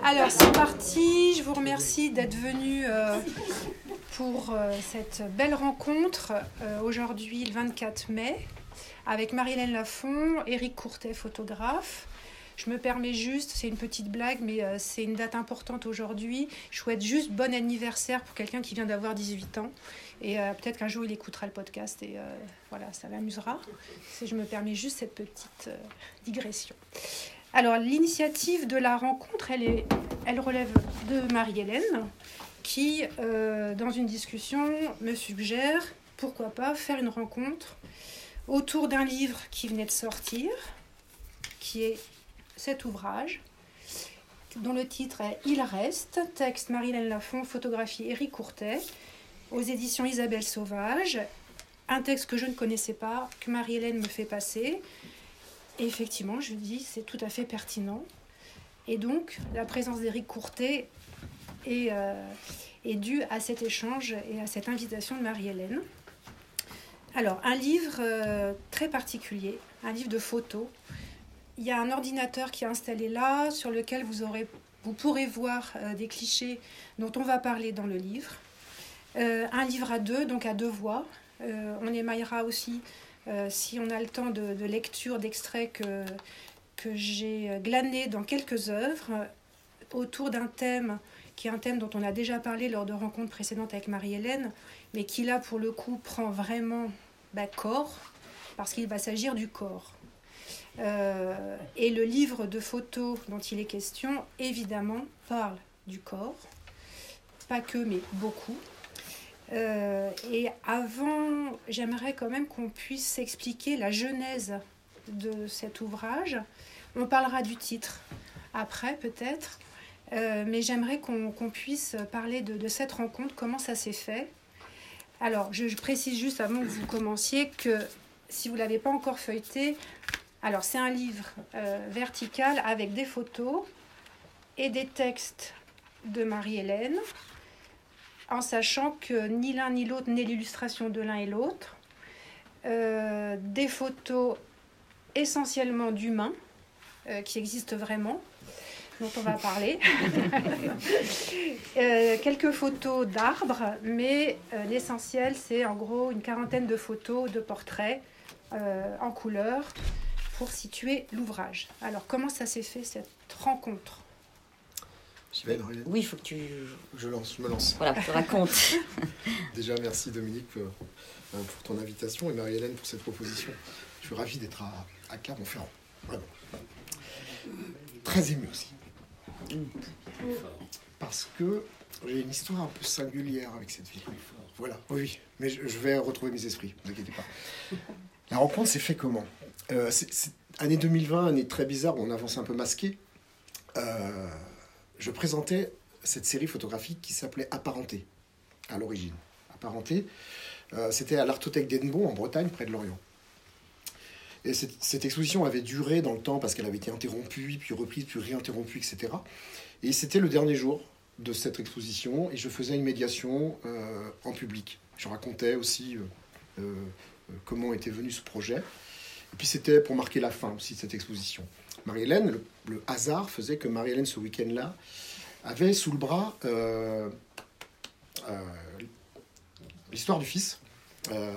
Alors c'est parti, je vous remercie d'être venu euh, pour euh, cette belle rencontre euh, aujourd'hui le 24 mai avec Marie-Hélène Lafont, Éric Courtet, photographe. Je me permets juste, c'est une petite blague, mais c'est une date importante aujourd'hui. Je souhaite juste bon anniversaire pour quelqu'un qui vient d'avoir 18 ans. Et peut-être qu'un jour il écoutera le podcast et voilà, ça l'amusera. Je me permets juste cette petite digression. Alors, l'initiative de la rencontre, elle, relève de Marie-Hélène, qui, euh, dans une discussion, me suggère, pourquoi pas, faire une rencontre autour d'un livre qui venait de sortir, qui est cet ouvrage, dont le titre est Il reste, texte Marie-Hélène Lafont, photographie Éric Courtet, aux éditions Isabelle Sauvage, un texte que je ne connaissais pas, que Marie-Hélène me fait passer, effectivement, je dis, c'est tout à fait pertinent. Et donc, la présence d'Éric Courtet est, euh, due à cet échange et à cette invitation de Marie-Hélène. Alors, un livre euh, très particulier, un livre de photos. Il y a un ordinateur qui est installé là, sur lequel vous, aurez, vous pourrez voir euh, des clichés dont on va parler dans le livre. un livre à deux, donc à deux voix. on émaillera aussi euh, si on a le temps de, lecture, d'extraits que, j'ai glané dans quelques œuvres autour d'un thème qui est un thème dont on a déjà parlé lors de rencontres précédentes avec Marie-Hélène, mais qui là pour le coup prend vraiment bah, corps, parce qu'il va s'agir du corps. Euh, et le livre de photos dont il est question, évidemment, parle du corps, pas que, mais beaucoup. Euh, et avant, j'aimerais quand même qu'on puisse expliquer la genèse de cet ouvrage. On parlera du titre après peut-être, euh, mais j'aimerais qu'on puisse parler de, cette rencontre, comment ça s'est fait. Alors, je, précise juste avant que vous commenciez que si vous ne l'avez pas encore feuilleté, alors c'est un livre euh, vertical avec des photos et des textes de Marie-Hélène, en sachant que ni l'un ni l'autre n'est l'illustration de l'un et l'autre. Euh, des photos essentiellement d'humains euh, qui existent vraiment, dont on va parler. Euh, quelques photos d'arbres, mais l'essentiel, c'est en gros une quarantaine de photos, de portraits en couleur pour situer l'ouvrage. Alors, comment ça s'est fait cette rencontre? Oui, il faut que tu. Je lance, je me lance. Voilà, tu racontes. Déjà, merci Dominique euh, pour, ton invitation et Marie-Hélène pour cette proposition. Je suis ravi d'être à, à Clermont-Ferrand. Vraiment. Très ému aussi. Parce que j'ai une histoire un peu singulière avec cette ville. Voilà, oui, mais je, vais retrouver mes esprits, ne vous inquiétez pas. La rencontre s'est fait comment? Euh, c'est, Année 2020, année très bizarre, on avance un peu masqué. Euh, je présentais cette série photographique qui s'appelait Apparenté, à l'origine. Apparenté, euh, c'était à l'Artothèque d'Edinburgh, en Bretagne, près de Lorient. Et cette, exposition avait duré dans le temps parce qu'elle avait été interrompue, puis reprise, puis réinterrompue, etc. Et c'était le dernier jour de cette exposition et je faisais une médiation euh, en public. Je racontais aussi euh, comment était venu ce projet. Et puis c'était pour marquer la fin aussi de cette exposition. Marie-Hélène, le, hasard faisait que Marie-Hélène, ce week-end-là, avait sous le bras euh, euh, l'histoire du fils. Euh,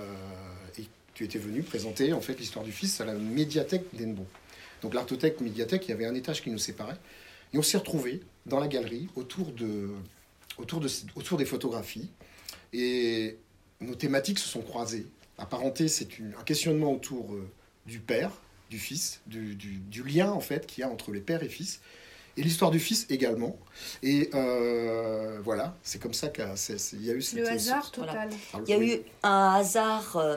et tu étais venu présenter en fait l'histoire du fils à la médiathèque d'Enbo. Donc l'artothèque médiathèque, il y avait un étage qui nous séparait. Et on s'est retrouvés dans la galerie autour, de, autour, de, autour des photographies. Et nos thématiques se sont croisées. Apparenté, c'est un questionnement autour du père, du fils, du, du, lien en fait qu'il y a entre les pères et fils, et l'histoire du fils également. Et euh, voilà, c'est comme ça qu'il y a eu Le hasard total. Il y a eu un hasard euh,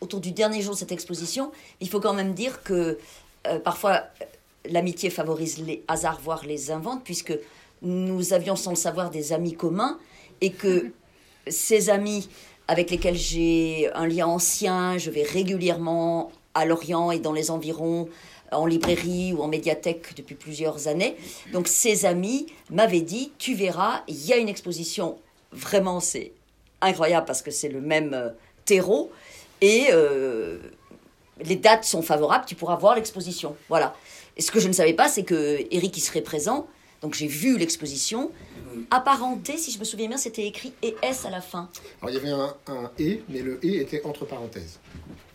autour du dernier jour de cette exposition. Il faut quand même dire que euh, parfois l'amitié favorise les hasards, voire les invente, puisque nous avions sans le savoir des amis communs et que ces amis avec lesquels j'ai un lien ancien, je vais régulièrement à Lorient et dans les environs en librairie ou en médiathèque depuis plusieurs années. Donc ces amis m'avaient dit, tu verras, il y a une exposition, vraiment c'est incroyable parce que c'est le même euh, terreau et euh, les dates sont favorables, tu pourras voir l'exposition. Voilà. Et ce que je ne savais pas, c'est que Eric, qui serait présent, Donc j'ai vu l'exposition. Apparenté, si je me souviens bien, c'était écrit ES à la fin. Alors il y avait un, un et, mais le et était entre parenthèses.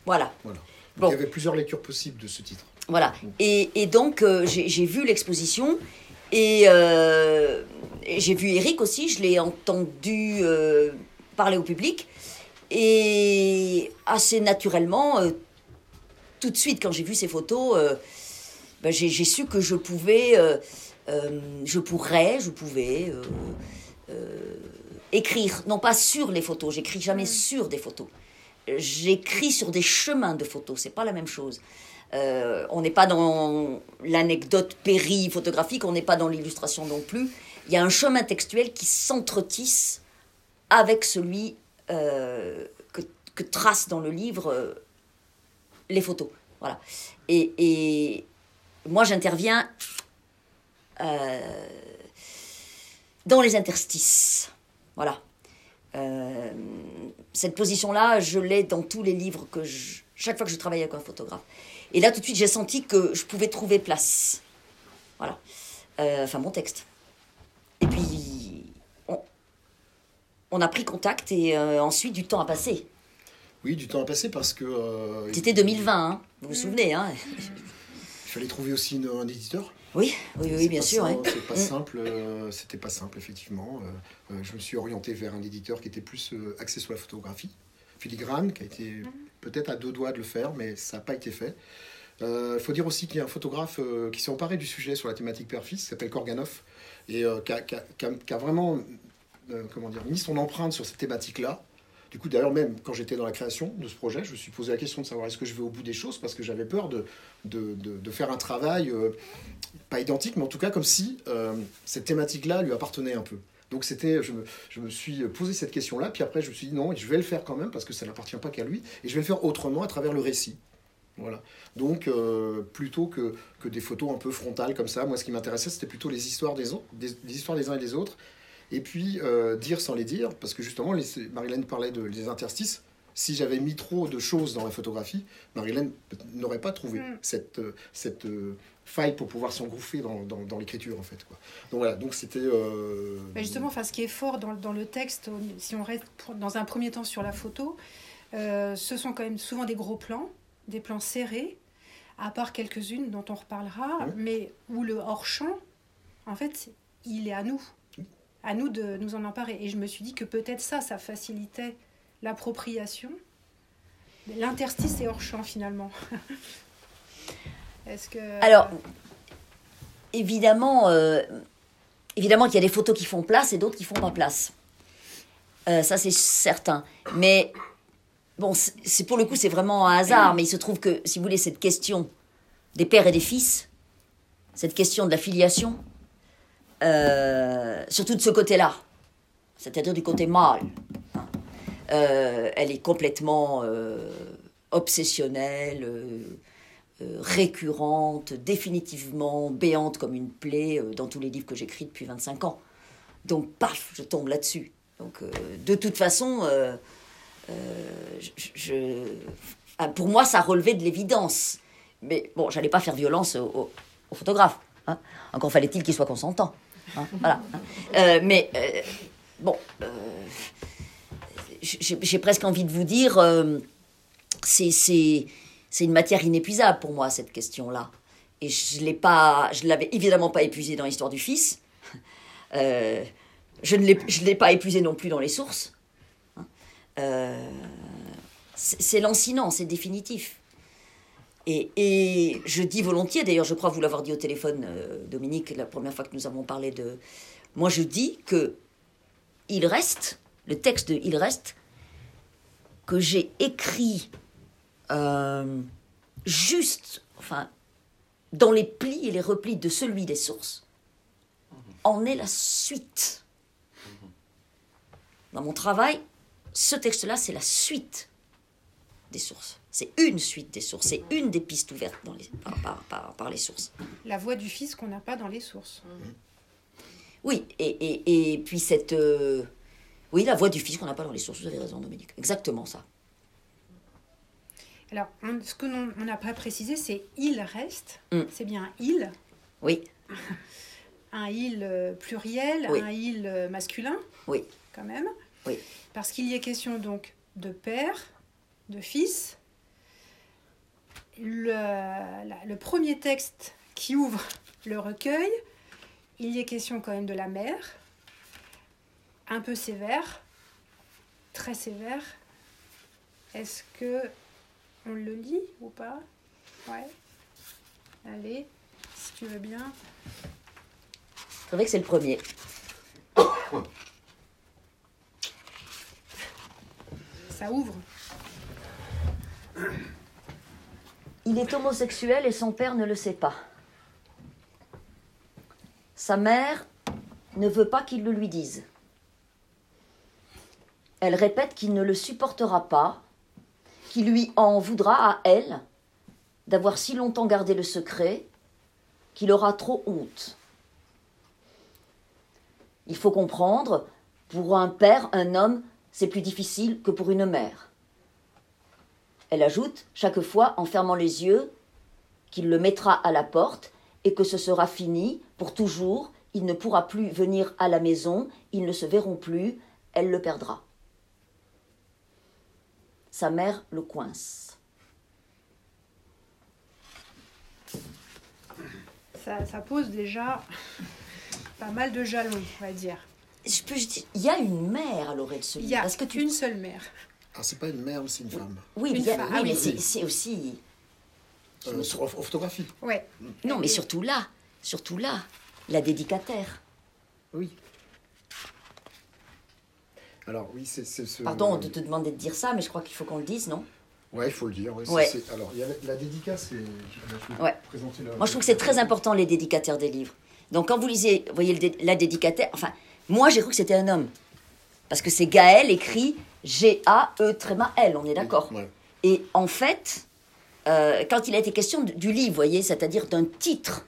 Voilà. Voilà. Bon. Il y avait plusieurs lectures possibles de ce titre. Voilà. Et, et donc, euh, j'ai vu l'exposition et, euh, et j'ai vu Eric aussi, je l'ai entendu euh, parler au public. Et assez naturellement, euh, tout de suite, quand j'ai vu ces photos, euh, ben, j'ai j'ai su que je pouvais, euh, euh, je pourrais, je pouvais euh, euh, écrire, non pas sur les photos, j'écris jamais sur des photos. J'écris sur des chemins de photos, c'est pas la même chose. Euh, on n'est pas dans l'anecdote péri-photographique, on n'est pas dans l'illustration non plus. Il y a un chemin textuel qui s'entretisse avec celui euh, que, que tracent dans le livre euh, les photos. Voilà. Et, et moi, j'interviens dans les interstices. Voilà. Euh, cette position-là, je l'ai dans tous les livres que je, chaque fois que je travaille avec un photographe. Et là, tout de suite, j'ai senti que je pouvais trouver place. Voilà. Euh, enfin, mon texte. Et puis, on, on a pris contact et euh, ensuite, du temps a passé. Oui, du temps a passé parce que. euh, C'était 2020, hein, vous vous souvenez hein Il fallait trouver aussi une- un éditeur. Oui, oui, bien pas sûr. C'est pas Mm. simple. euh, C'était pas simple, effectivement. Euh, euh, je me suis orienté vers un éditeur qui était plus euh, axé sur la photographie. Filigrane, qui a été peut-être à deux doigts de le faire, mais ça n'a pas été fait. Il faut dire aussi qu'il y a un photographe euh, qui s'est emparé du sujet sur la thématique père-fils, qui s'appelle Korganov, et euh, qui, a, qui a- qui a- qui a vraiment euh, comment dire, mis son empreinte sur cette thématique-là. Du coup, d'ailleurs, même quand j'étais dans la création de ce projet, je me suis posé la question de savoir est-ce que je vais au bout des choses, parce que j'avais peur de, de, de- faire un travail, euh, pas identique, mais en tout cas comme si euh, cette thématique-là lui appartenait un peu. Donc c'était, je me, je me suis posé cette question-là, puis après je me suis dit non, je vais le faire quand même, parce que ça n'appartient pas qu'à lui, et je vais le faire autrement à travers le récit. Voilà. Donc, euh, plutôt que, que des photos un peu frontales comme ça, moi, ce qui m'intéressait, c'était plutôt les histoires des des, les histoires des uns et des autres, et puis euh, dire sans les dire, parce que justement, les, Marilyn parlait de, des interstices. Si j'avais mis trop de choses dans la photographie, Marilyn n'aurait pas trouvé Mm. cette, euh, cette euh, faille pour pouvoir s'engouffrer dans, dans, dans l'écriture, en fait. Quoi. Donc voilà, donc c'était... euh, Mais justement, enfin, ce qui est fort dans, dans le texte, si on reste pour- dans un premier temps sur la photo, ce sont quand même souvent des gros plans, des plans serrés, à part quelques-unes dont on reparlera, mais où le hors-champ, en fait, il est à nous, à nous de nous en emparer. Et je me suis dit que peut-être ça, ça facilitait l'appropriation. L'interstice est hors-champ finalement. Est-ce que... Alors, évidemment, euh, évidemment qu'il y a des photos qui font place et d'autres qui font pas place. Euh, ça, c'est certain. Mais bon, c'est- pour le coup, c'est vraiment un hasard. Mais il se trouve que, si vous voulez, cette question des pères et des fils, cette question de la filiation, euh, surtout de ce côté-là, c'est-à-dire du côté mâle, euh, elle est complètement euh, obsessionnelle. récurrente, définitivement béante comme une plaie dans tous les livres que j'écris depuis 25 ans. Donc, paf, je tombe là-dessus. Donc, de toute façon, ah, pour moi, ça relevait de l'évidence. Mais bon, j'allais pas faire violence au, au- au photographe. hein. Encore fallait-il qu'il soit consentant. Hein, voilà. Euh, mais euh, bon, euh, j'ai presque envie de vous dire, c'est une matière inépuisable pour moi cette question-là. Et je l'ai pas, je l'avais évidemment pas épuisée dans l'histoire du fils. Je ne l'ai, pas épuisée non plus dans les sources. Hein. C'est lancinant, c'est définitif. Et, je dis volontiers, d'ailleurs, je crois vous l'avoir dit au téléphone, euh, Dominique, la première fois que nous avons parlé de. Moi, je dis que il reste, le texte de Il reste, que j'ai écrit euh, juste, enfin, dans les plis et les replis de celui des sources, en est la suite. Dans mon travail, ce texte-là, c'est la suite des sources. C'est une suite des sources, c'est une des pistes ouvertes dans les, par, par- par- par les sources. La voix du fils qu'on n'a pas dans les sources. Oui, et, et, et puis cette... euh, oui, la voix du fils qu'on n'a pas dans les sources, vous avez raison, Dominique. Exactement ça. Alors, on- ce que l'on n'a pas précisé, c'est il reste. Mm. C'est bien il. Oui, un il euh, pluriel, Oui. un il euh, masculin, Oui. quand même. Oui. Parce qu'il y est question donc de père, de fils. Le, la- le premier texte qui ouvre le recueil, il y est question quand même de la mère, un peu sévère, très sévère. Est-ce que on le lit ou pas? Ouais. Allez, si tu veux bien. C'est vrai que c'est le premier. Ça ouvre. Il est homosexuel et son père ne le sait pas. Sa mère ne veut pas qu'il le lui dise. Elle répète qu'il ne le supportera pas, qu'il lui en voudra à elle d'avoir si longtemps gardé le secret, qu'il aura trop honte. Il faut comprendre, pour un père, un homme, c'est plus difficile que pour une mère. Elle ajoute, chaque fois en fermant les yeux, qu'il le mettra à la porte et que ce sera fini pour toujours, il ne pourra plus venir à la maison, ils ne se verront plus, elle le perdra. Sa mère le coince. Ça, ça pose déjà pas mal de jalons, on va dire. Je peux, je dis- il y a une mère à l'oreille de ce Il livre. y a Parce que tu... une seule mère. Alors, c'est pas une mère, c'est une femme. Oui, une il y a- femme. oui, Ah mais oui. c'est- aussi... Euh, sur- photographie. Ouais. Non, mais surtout là, surtout là, la dédicataire. Oui. Alors, oui, c'est ce. Pardon de te demander de dire ça, mais je crois qu'il faut qu'on le dise, non? Ouais, il faut le dire. ouais, Alors, il y a la, la dédicace, c'est. Ouais. présenter la- Moi, je trouve que c'est très important, les dédicataires des livres. Donc, quand vous lisez, vous voyez le dé- la dédicataire, enfin, moi, j'ai cru que c'était un homme. Parce que c'est Gaël écrit G-A-E tréma L, on est d'accord Ouais. Et en fait, euh, quand il a été question du- livre, vous voyez, c'est-à-dire d'un titre,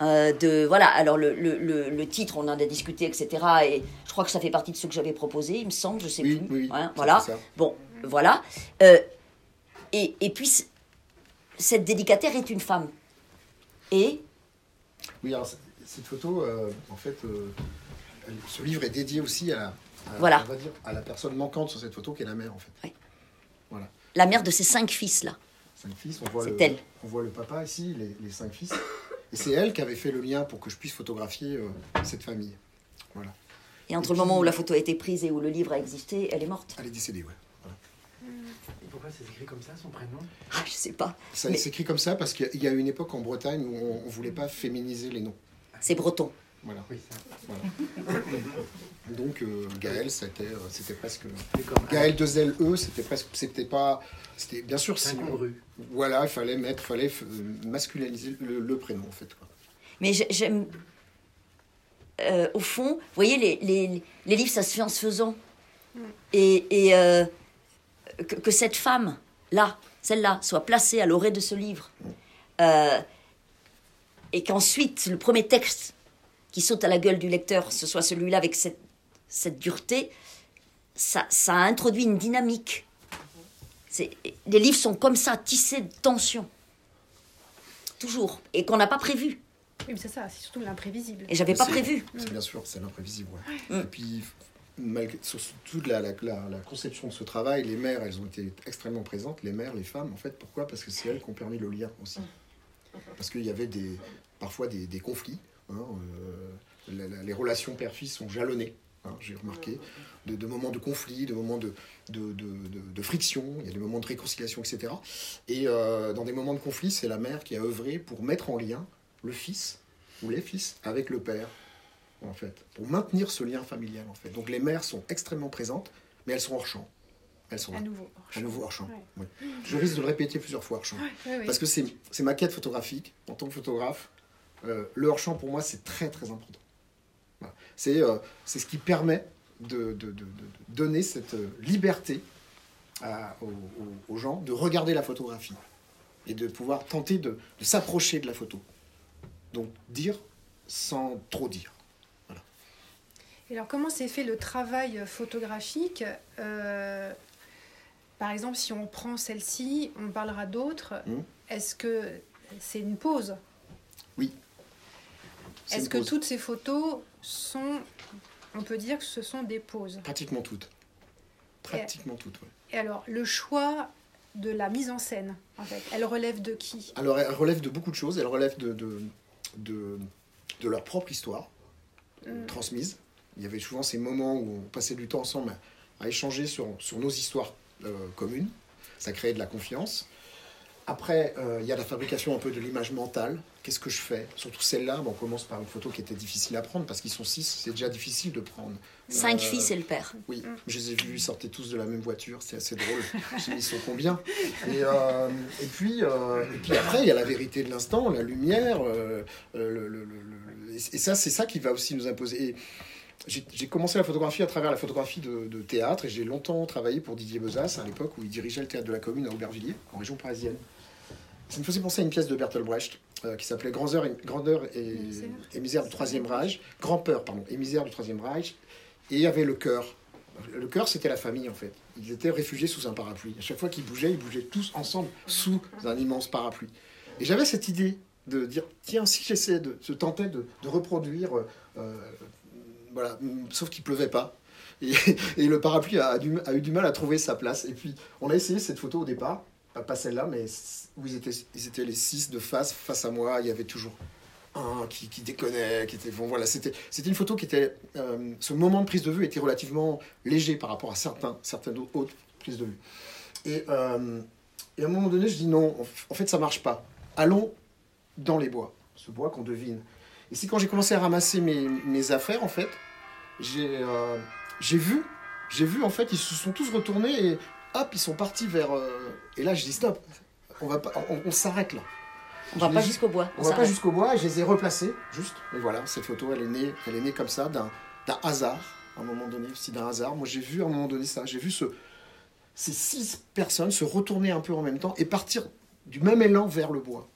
euh, de voilà, alors le, le, le, le titre, on en a discuté, etc. Et je crois que ça fait partie de ce que j'avais proposé, il me semble, je sais Oui, plus. oui, oui, Hein, voilà. ça. Bon, voilà. Euh, et, et puis, cette dédicataire est une femme. Et Oui, alors, cette photo, euh, en fait, ce livre est dédié aussi à- Voilà. on va dire, à la personne manquante sur cette photo, qui est la mère, en fait. Oui. Voilà. la mère de ses cinq fils, là. Cinq fils, on voit, C'est le, elle. on voit le papa ici, les, les cinq fils. Et c'est elle qui avait fait le lien pour que je puisse photographier euh, cette famille. Voilà. Et entre Et le moment où la photo a été prise et où le livre a existé, elle est morte. Elle est décédée, ouais. Voilà. Et pourquoi c'est écrit comme ça, son prénom? Ah, je sais pas. Ça Mais- s'écrit comme ça parce qu'il y a une époque en Bretagne où on, on voulait pas féminiser les noms. C'est breton. Voilà. Oui, ça. voilà. Donc euh, Gaël, c'était, euh, c'était presque. Gaël de L E, c'était presque, c'était pas, c'était bien sûr. C'est. Voilà, il fallait mettre, fallait euh, masculiniser le, le prénom en fait. Quoi. Mais j'ai- j'aime. euh, au fond, vous voyez, les, les, les livres, ça se fait en se faisant. Et, et euh, que, que cette femme, là, celle-là, soit placée à l'orée de ce livre. euh, et qu'ensuite, le premier texte qui saute à la gueule du lecteur, ce soit celui-là avec cette, cette dureté, ça, ça a introduit une dynamique. C'est- Les livres sont comme ça, tissés de tension. Toujours. Et qu'on n'a pas prévu. Oui, mais c'est ça, c'est surtout l'imprévisible. Et j'avais pas C'est- prévu. C'est bien sûr, c'est l'imprévisible. ouais. Mm. Et puis, malgré sur sur toute la, la, la- la conception de ce travail, les mères, elles ont été extrêmement présentes. Les mères, les femmes, en fait, pourquoi? Parce que c'est elles qui ont permis le lien aussi. Parce qu'il y avait des, parfois des, des conflits. hein, euh, la- la- les relations père-fils sont jalonnées. Hein, J'ai remarqué de, de moments de conflit, de moments de, de, de, friction, il y a des moments de réconciliation, etc. Et euh, dans des moments de conflit, c'est la mère qui a œuvré pour mettre en lien le fils ou les fils avec le père, en fait, pour maintenir ce lien familial, en fait. Donc les mères sont extrêmement présentes, mais elles sont hors champ. Elles sont À nouveau. à nouveau hors champ. Ouais. oui. Je risque de le répéter plusieurs fois hors champ. Oui, oui. Parce que c'est c'est ma quête photographique, en tant que photographe, euh, le hors champ pour moi c'est très très important. Voilà. C'est euh, c'est ce qui permet de, de- de- donner cette euh, liberté à- aux, gens de regarder la photographie et de pouvoir tenter de, s'approcher de la photo. Donc dire sans trop dire. Et alors, comment s'est fait le travail photographique Euh, Par exemple, si on prend celle-ci, on parlera d'autres. Mhm. Est-ce que c'est une pause Oui. Est-ce que toutes ces photos sont, on peut dire que ce sont des poses Pratiquement toutes. Pratiquement toutes, ouais. Et alors, le choix de la mise en scène, en fait, elle relève de qui? Alors, elle relève de beaucoup de choses. Elle relève de, de, de, de leur propre histoire Mm. transmise. Il y avait souvent ces moments où on passait du temps ensemble à, à échanger sur, sur nos histoires euh, communes. Ça créait de la confiance. Après, euh, il y a la fabrication un peu de l'image mentale. Qu'est-ce que je fais? Surtout celle-là, bon, on commence par une photo qui était difficile à prendre parce qu'ils sont six, c'est déjà difficile de prendre. Cinq Euh, filles, c'est le père. Oui, je les ai vus, ils sortaient tous de la même voiture, c'est assez drôle. Ils sont combien? Et, euh, et, puis, euh, et puis après, il y a la vérité de l'instant, la lumière, euh, euh, le- le- le- le- et ça, c'est ça qui va aussi nous imposer. Et J'ai j'ai commencé la photographie à travers la photographie de, de théâtre et j'ai longtemps travaillé pour Didier Bezas à l'époque où il dirigeait le théâtre de la Commune à Aubervilliers, en région parisienne. Ça me faisait penser à une pièce de Bertolt Brecht euh, qui s'appelait Grandeur et, Grandeur et, Misère. et misère du Troisième Reich, Grand peur pardon, et misère du Troisième Reich. Et il y avait le cœur. Le cœur, c'était la famille en fait. Ils étaient réfugiés sous un parapluie. À chaque fois qu'ils bougeaient, ils bougeaient tous ensemble sous un immense parapluie. Et j'avais cette idée de dire tiens, si j'essaie de, je tentais de, de reproduire, euh, euh, voilà, sauf qu'il pleuvait pas. Et, et le parapluie a, du- a eu du mal à trouver sa place. Et puis, on a essayé cette photo au départ, pas, celle-là, mais où ils étaient, ils étaient les six de face, face à moi. Il y avait toujours un qui, qui déconnait, qui était. Bon, voilà, c'était, une photo qui était. euh, ce moment de prise de vue était relativement léger par rapport à certains, certaines autres prises de vue. Et, euh, à un moment donné, je dis non, en fait, ça marche pas. Allons dans les bois, ce bois qu'on devine. Et c'est quand j'ai commencé à ramasser mes, mes affaires, en fait, j'ai euh, vu, j'ai vu, en fait, ils se sont tous retournés et hop, ils sont partis vers. euh, et là, je dis stop, on va pas, on, on s'arrête là. On va Je pas les- jusqu'au bois. On va pas s'arrête. jusqu'au bois, et je les ai replacés, juste. Et voilà, cette photo, elle est née, elle est née comme ça, d'un d'un hasard, à un moment donné, aussi d'un hasard. Moi, j'ai vu à un moment donné ça, j'ai vu ce, ces six personnes se retourner un peu en même temps et partir du même élan vers le bois.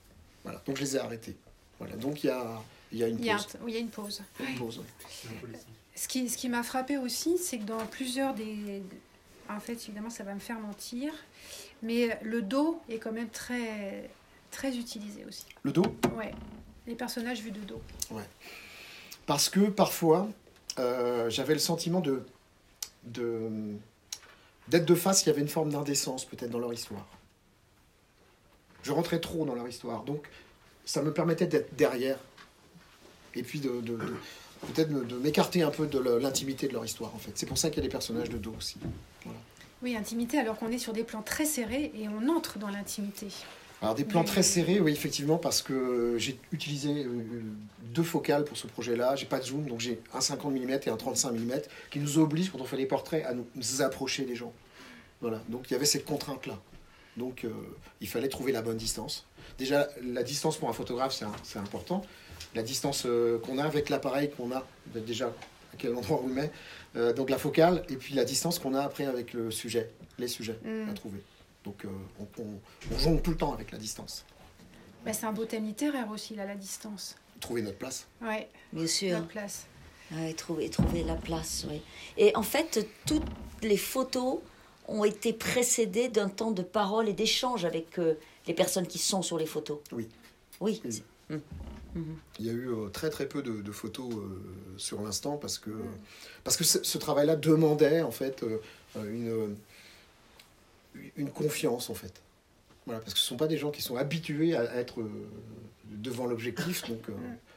Voilà, donc je les ai arrêtés. Voilà, donc il y a, il y a une Il y a, un- pause. oui, il y a une pause. Une pause, ouais. Ce qui, ce qui m'a frappé aussi, c'est que dans plusieurs des. En fait, évidemment, ça va me faire mentir, mais le dos est quand même très, très utilisé aussi. Le dos, Ouais, les personnages vus de dos. parce que parfois, euh, j'avais le sentiment de de- d'être de face, il y avait une forme d'indécence peut-être dans leur histoire. Je rentrais trop dans leur histoire, donc ça me permettait d'être derrière et puis de, de- de- peut-être de, m'écarter un peu de l'intimité de leur histoire en fait. C'est pour ça qu'il y a des personnages de dos aussi. Oui, intimité, alors qu'on est sur des plans très serrés et on entre dans l'intimité. Alors des plans très serrés, oui effectivement, parce que j'ai utilisé euh, deux focales pour ce projet-là. J'ai pas de zoom, donc j'ai un 50 mm et un 35 mm qui nous obligent quand on fait les portraits à nous, approcher des gens. Voilà, donc il y avait cette contrainte-là. Donc euh, il fallait trouver la bonne distance. Déjà, la distance pour un photographe, c'est important. La distance euh, qu'on a avec l'appareil qu'on a, déjà à quel endroit on le met, euh, donc la focale, et puis la distance qu'on a après avec le sujet, les sujets Mm. à trouver. Donc euh, on, on, on jongle tout le temps avec la distance. Bah, c'est un beau thème littéraire aussi, là, la distance. Trouver notre place. Ouais, Bien sûr. notre place. Ouais, trouver, trouver la place, oui. Et en fait, toutes les photos ont été précédées d'un temps de parole et d'échange avec euh, les personnes qui sont sur les photos. Oui. Oui. Oui. C'est- Il y a eu euh, très très peu de, de photos euh, sur l'instant parce que, parce que ce, ce travail-là demandait en fait euh, une, une confiance en fait. Voilà, parce que ce ne sont pas des gens qui sont habitués à être euh, devant l'objectif, donc euh,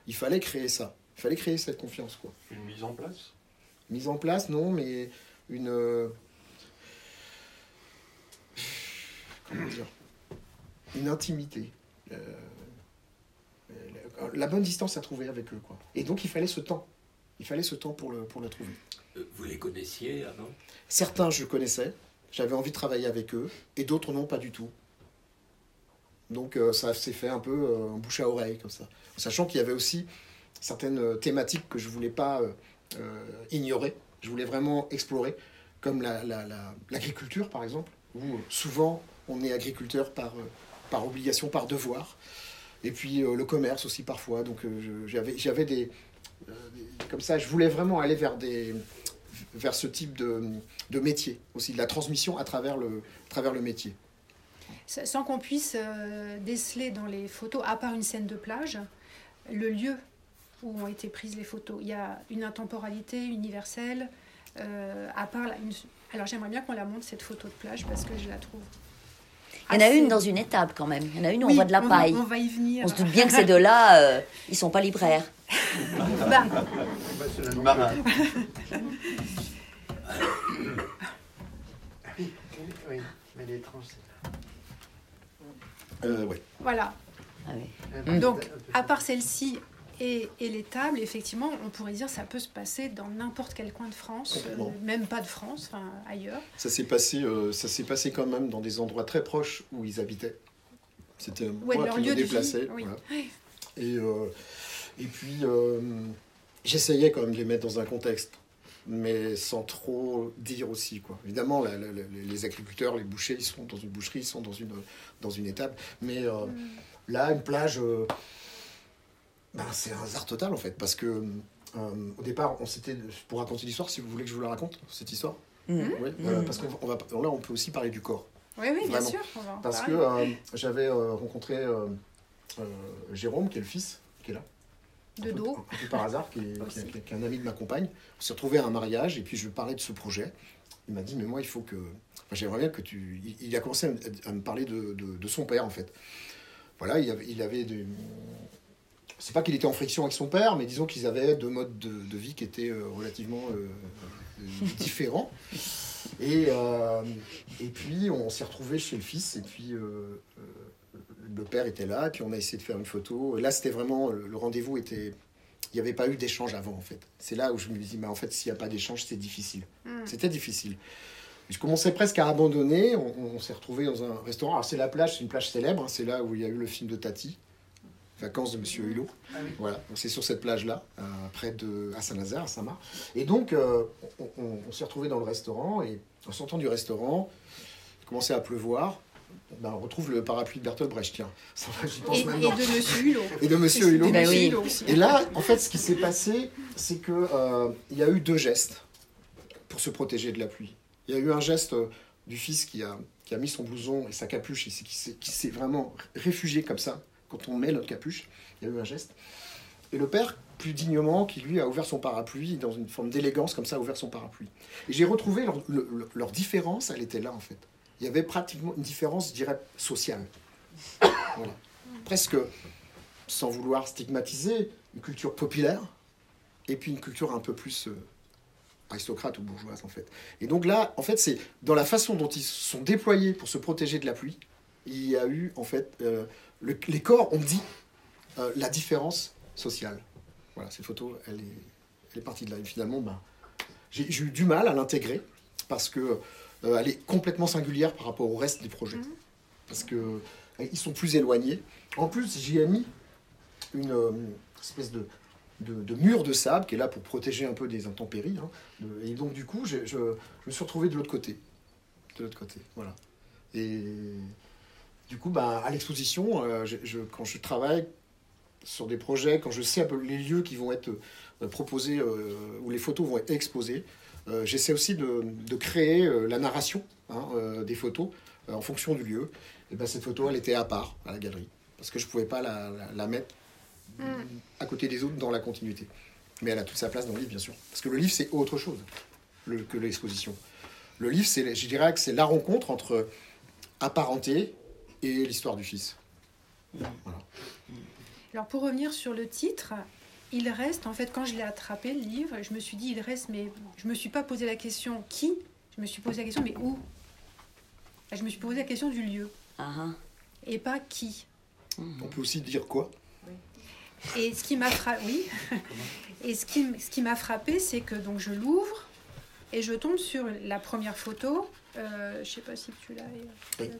il fallait créer ça. Il fallait créer cette confiance. Quoi. Une mise en place? Mise en place, non, mais une. euh, comment dire? Une intimité. Euh, la bonne distance à trouver avec eux. Quoi. Et donc il fallait ce temps. Il fallait ce temps pour le, pour le trouver. Euh, Vous les connaissiez avant? Certains, je connaissais, j'avais envie de travailler avec eux, et d'autres, non, pas du tout. Donc euh, ça s'est fait un peu euh, en bouche à oreille, comme ça. Sachant qu'il y avait aussi certaines euh, thématiques que je voulais pas euh, euh, ignorer, je voulais vraiment explorer, comme la- la- la- l'agriculture, par exemple, où euh, souvent on est agriculteur par, euh, par obligation, par devoir. Et puis euh, le commerce aussi parfois. Donc euh, j'avais euh, des- Comme ça, je voulais vraiment aller vers des vers ce type de, de métier aussi, de la transmission à travers le, travers le métier. Sans qu'on puisse déceler dans les photos, à part une scène de plage, le lieu où ont été prises les photos. Il y a une intemporalité universelle, à part. Alors j'aimerais bien qu'on la montre cette photo de plage parce que je la trouve. Il y en a assez- une dans une étable quand même. Il y en a une où Oui, on voit de la paille. On va y venir. On se doute bien que ces deux-là, euh, ils sont pas libraires. Bah, Marin. oui, oui, mais elle est étrange celle-là. Euh, ouais. voilà. Ah oui. Donc, à part celle-ci et, et les tables, effectivement, on pourrait dire ça peut se passer dans n'importe quel coin de France, euh, même pas de France, enfin ailleurs. Ça s'est passé, euh, ça s'est passé quand même dans des endroits très proches où ils habitaient. C'était Ouais, moi leur qui lieu me de vie, déplaçais. oui. voilà. Et, euh, et puis, j'essayais quand même de les mettre dans un contexte, mais sans trop dire aussi. Quoi. Évidemment, la- la- la- les agriculteurs, les bouchers, ils sont dans une boucherie, ils sont dans une, dans une étable. Mais Mm. là, une plage, ben, c'est un hasard total en fait. Parce que euh, au départ, on s'était. Pour raconter l'histoire, si vous voulez que je vous la raconte, cette histoire. Mhm. Oui, euh, parce que on va, là, on peut aussi parler du corps. Oui, oui, bien sûr. on va en Parce que parler. euh, j'avais euh, rencontré Jérôme, qui est le fils, qui est là. de un peu- dos. Un peu par hasard, qui est, qui Aussi. est- qui est un ami de ma compagne. On s'est retrouvé à un mariage et puis je parlais de ce projet. Il m'a dit, mais moi, il faut que. enfin, J'aimerais bien que tu. Il, il a commencé à, me- à me parler de, de- de son père, en fait. Voilà, il avait, il avait des. C'est pas qu'il était en friction avec son père, mais disons qu'ils avaient deux modes de, de vie qui étaient euh, relativement euh, euh, différents. Et, et puis on s'est retrouvé chez le fils, et puis le père était là, et puis on a essayé de faire une photo. Et là, c'était vraiment le, rendez-vous était. Il n'y avait pas eu d'échange avant, en fait. C'est là où je me dis, mais en fait, s'il n'y a pas d'échange, c'est difficile. Mm. C'était difficile. Je commençais presque à abandonner. On, on s'est retrouvé dans un restaurant. Alors, c'est la plage, c'est une plage célèbre. hein. C'est là où il y a eu le film de Tati, Vacances de Monsieur Hulot. Ah oui. Voilà, donc c'est sur cette plage-là, euh, près de à Saint-Nazaire, à Saint-Marc. Et donc, euh, on, on- on s'est retrouvé dans le restaurant et en sortant du restaurant, il commençait à pleuvoir. Ben, on retrouve le parapluie de Bertolt Brecht, tiens. Ça va, j'y pense Et, et de Monsieur Hulot. Et de Monsieur Hulot. de Ben oui. Et là, en fait, ce qui s'est passé, c'est que euh, il y a eu deux gestes pour se protéger de la pluie. Il y a eu un geste du fils qui a, qui a mis son blouson et sa capuche et c'est- qui s'est- qui s'est vraiment réfugié comme ça. Quand on met notre capuche, il y a eu un geste. Et le père, plus dignement, qui lui a ouvert son parapluie, dans une forme d'élégance comme ça, a ouvert son parapluie. Et j'ai retrouvé leur, le- le- leur différence, elle était là en fait. Il y avait pratiquement une différence, je dirais, sociale. Voilà. Presque, sans vouloir stigmatiser, une culture populaire et puis une culture un peu plus euh, aristocrate ou bourgeoise en fait. Et donc là, en fait, c'est dans la façon dont ils sont déployés pour se protéger de la pluie, il y a eu en fait euh, le- les corps ont dit euh, la différence sociale. Voilà, cette photo, elle est, elle est partie de là. Et finalement, ben, j'ai eu du mal à l'intégrer parce que euh, elle est complètement singulière par rapport au reste des projets. Mhm. Parce que euh, ils sont plus éloignés. En plus, j'y ai mis une euh, espèce de, de, de mur de sable qui est là pour protéger un peu des intempéries. hein. De- et donc, du coup, je, je me suis retrouvé de l'autre côté. De l'autre côté, voilà. Et du coup, ben, à l'exposition, euh, je- je- quand je travaille sur des projets, quand je sais un peu les lieux qui vont être euh, proposés, euh, où les photos vont être exposées, j'essaie aussi de, de créer la narration hein, des photos en fonction du lieu. Et ben, cette photo, elle était à part à la galerie, parce que je ne pouvais pas la, la- la mettre Mm. à côté des autres dans la continuité. Mais elle a toute sa place dans le livre, bien sûr. Parce que le livre, c'est autre chose le- que l'exposition. Le livre, je dirais que c'est la rencontre entre apparenté et l'histoire du fils. Voilà. Alors pour revenir sur le titre, il reste, en fait, quand je l'ai attrapé, le livre, je me suis dit, il reste, mais je me suis pas posé la question qui, je me suis posé la question, mais où? Je me suis posé la question du lieu, Ah, ah. et pas qui. On peut aussi dire quoi? Et ce qui m'a frappé, oui, et ce qui, m- ce qui m'a frappé, c'est que donc je l'ouvre et je tombe sur la première photo. Euh, je sais pas si tu l'as. Oui.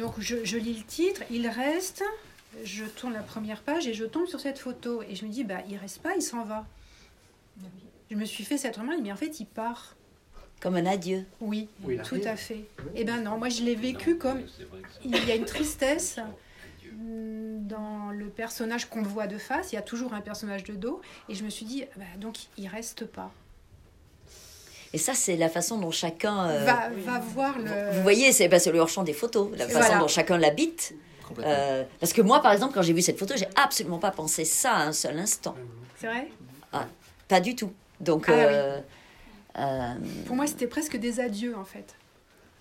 Donc je, je lis le titre, il reste, je tourne la première page et je tombe sur cette photo et je me dis bah il reste pas, il s'en va. Je me suis fait cette remarque, mais en fait il part. Comme un adieu. Oui, Oui, tout à fait. Eh ben non, moi je l'ai vécu comme il y a une tristesse mm, dans le personnage qu'on voit de face. Il y a toujours un personnage de dos. Et je me suis dit, ah bah, donc il reste pas. Et ça, c'est la façon dont chacun. euh, va, va voir le. Vous voyez, c'est bah, le hors-champ des photos, la façon Voilà. dont chacun l'habite. Euh, parce que moi, par exemple, quand j'ai vu cette photo, j'ai absolument pas pensé ça à un seul instant. C'est vrai? Pas du tout. Donc, Ah oui. euh, Pour moi, c'était presque des adieux en fait.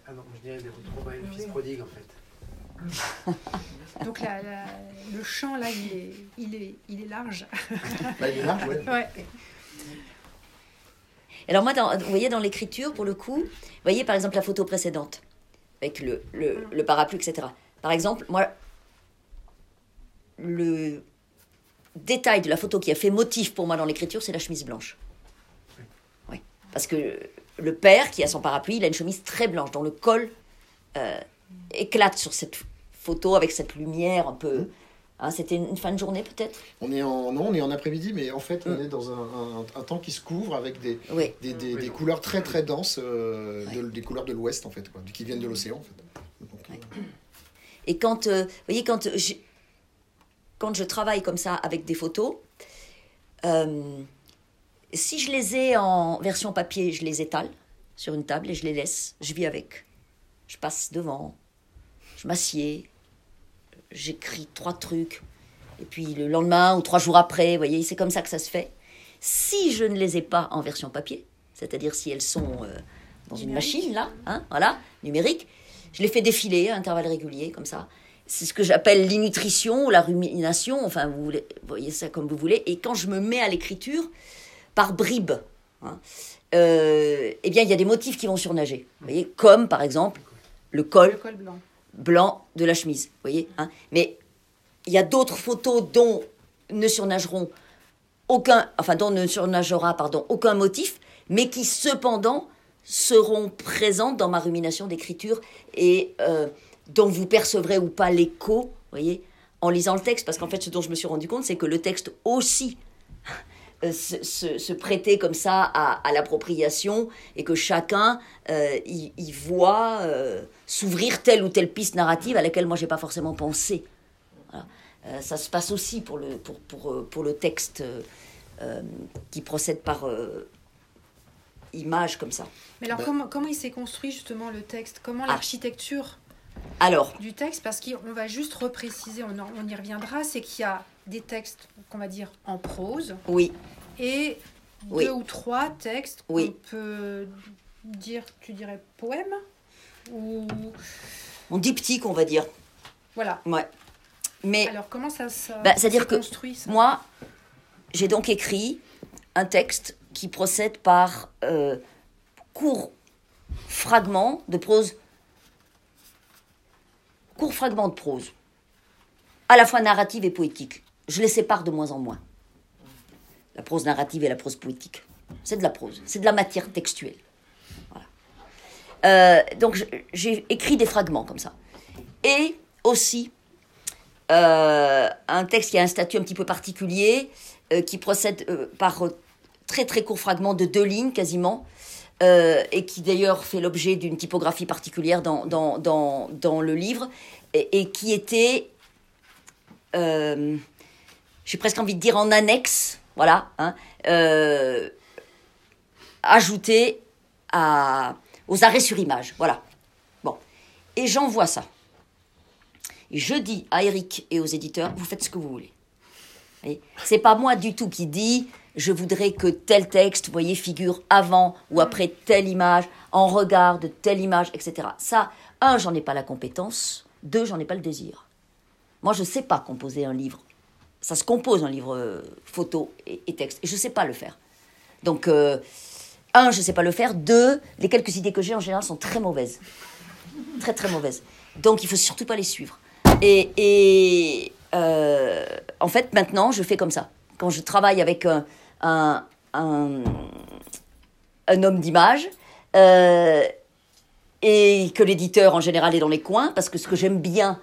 Ah non, je dirais des retrouvailles, le fils prodigue en fait. Donc la- la- le champ là, il est, il est, il est large. Là, il est large, ouais. Ouais. Alors moi, dans- vous voyez, dans l'écriture, pour le coup, vous voyez par exemple la photo précédente, avec le, le, le parapluie, etc. Par exemple, moi, le détail de la photo qui a fait motif pour moi dans l'écriture, c'est la chemise blanche. Oui. Parce que le père, qui a son parapluie, il a une chemise très blanche, dont le col euh, éclate sur cette photo avec cette lumière un peu... hein, C'était une fin de journée peut-être? On est en, non, on est en après-midi, mais en fait, on est dans un, un- un temps qui se couvre avec des, Oui. des, des- Oui. des couleurs très très denses, euh, de- des couleurs de l'Ouest en fait, quoi, qui viennent de l'océan en fait. Donc, euh, Et quand, euh, vous voyez, quand je, quand je travaille comme ça avec des photos, euh, si je les ai en version papier, je les étale sur une table et je les laisse. Je vis avec. Je passe devant, je m'assieds, j'écris trois trucs. Et puis le lendemain ou trois jours après, vous voyez, c'est comme ça que ça se fait. Si je ne les ai pas en version papier, c'est-à-dire si elles sont euh, dans une machine, là, hein, voilà, numérique, je les fais défiler à intervalles réguliers, comme ça. C'est ce que j'appelle l'innutrition ou la rumination, enfin, vous, voulez- vous voyez ça comme vous voulez. Et quand je me mets à l'écriture, par bribes, hein, euh, eh bien, il y a des motifs qui vont surnager. Vous voyez, comme par exemple le col Le col blanc. Blanc de la chemise. Voyez hein Mais il y a d'autres photos dont ne surnageront aucun, enfin dont ne surnagera pardon aucun motif, mais qui cependant seront présentes dans ma rumination d'écriture et euh, dont vous percevrez ou pas l'écho, voyez, en lisant le texte, parce qu'en fait, ce dont je me suis rendu compte, c'est que le texte aussi se, se- se prêtait comme ça à, à l'appropriation et que chacun euh, y, y voit euh, s'ouvrir telle ou telle piste narrative à laquelle moi j'ai pas forcément pensé. Voilà. Euh, ça se passe aussi pour le, pour, pour, euh, pour le texte euh, euh, qui procède par euh, image comme ça. Mais alors Bah- comment, comment il s'est construit justement le texte? Comment Ah. l'architecture Alors, du texte? Parce qu'on va juste repréciser, on, en- on y reviendra, c'est qu'il y a des textes qu'on va dire en prose oui, et Oui. deux ou trois textes qu'on Oui. peut dire, tu dirais poème ou on diptyque, on va dire. voilà. Ouais. Mais Alors comment ça, ça Bah, c'est-à-dire que ça? Moi, j'ai donc écrit un texte qui procède par euh, courts fragments de prose, courts fragments de prose, à la fois narrative et poétique. Je les sépare de moins en moins. La prose narrative et la prose poétique. C'est de la prose, c'est de la matière textuelle. Euh, donc j'ai écrit des fragments comme ça. Et aussi euh, un texte qui a un statut un petit peu particulier, euh, qui procède par très très courts fragments de deux lignes quasiment, et qui d'ailleurs fait l'objet d'une typographie particulière dans, le livre, et, qui était, j'ai presque envie de dire en annexe, voilà, hein, euh, ajouté à, aux arrêts sur image, voilà. Bon, et j'envoie ça. Je dis à Eric et aux éditeurs, vous faites ce que vous voulez. C'est pas moi du tout qui dis, je voudrais que tel texte, voyez, figure avant ou après telle image, en regard de telle image, etc. Ça, un, j'en ai pas la compétence. Deux, j'en ai pas le désir. Moi, je sais pas composer un livre. Ça se compose un livre euh, photo et, texte. Et je sais pas le faire. Donc, euh, un, je sais pas le faire. Deux, les quelques idées que j'ai en général sont très mauvaises. Très, très mauvaises. Donc, il faut surtout pas les suivre. Et, euh, en fait, maintenant, je fais comme ça. Quand je travaille avec un, un, homme d'image, et que l'éditeur en général est dans les coins, parce que ce que j'aime bien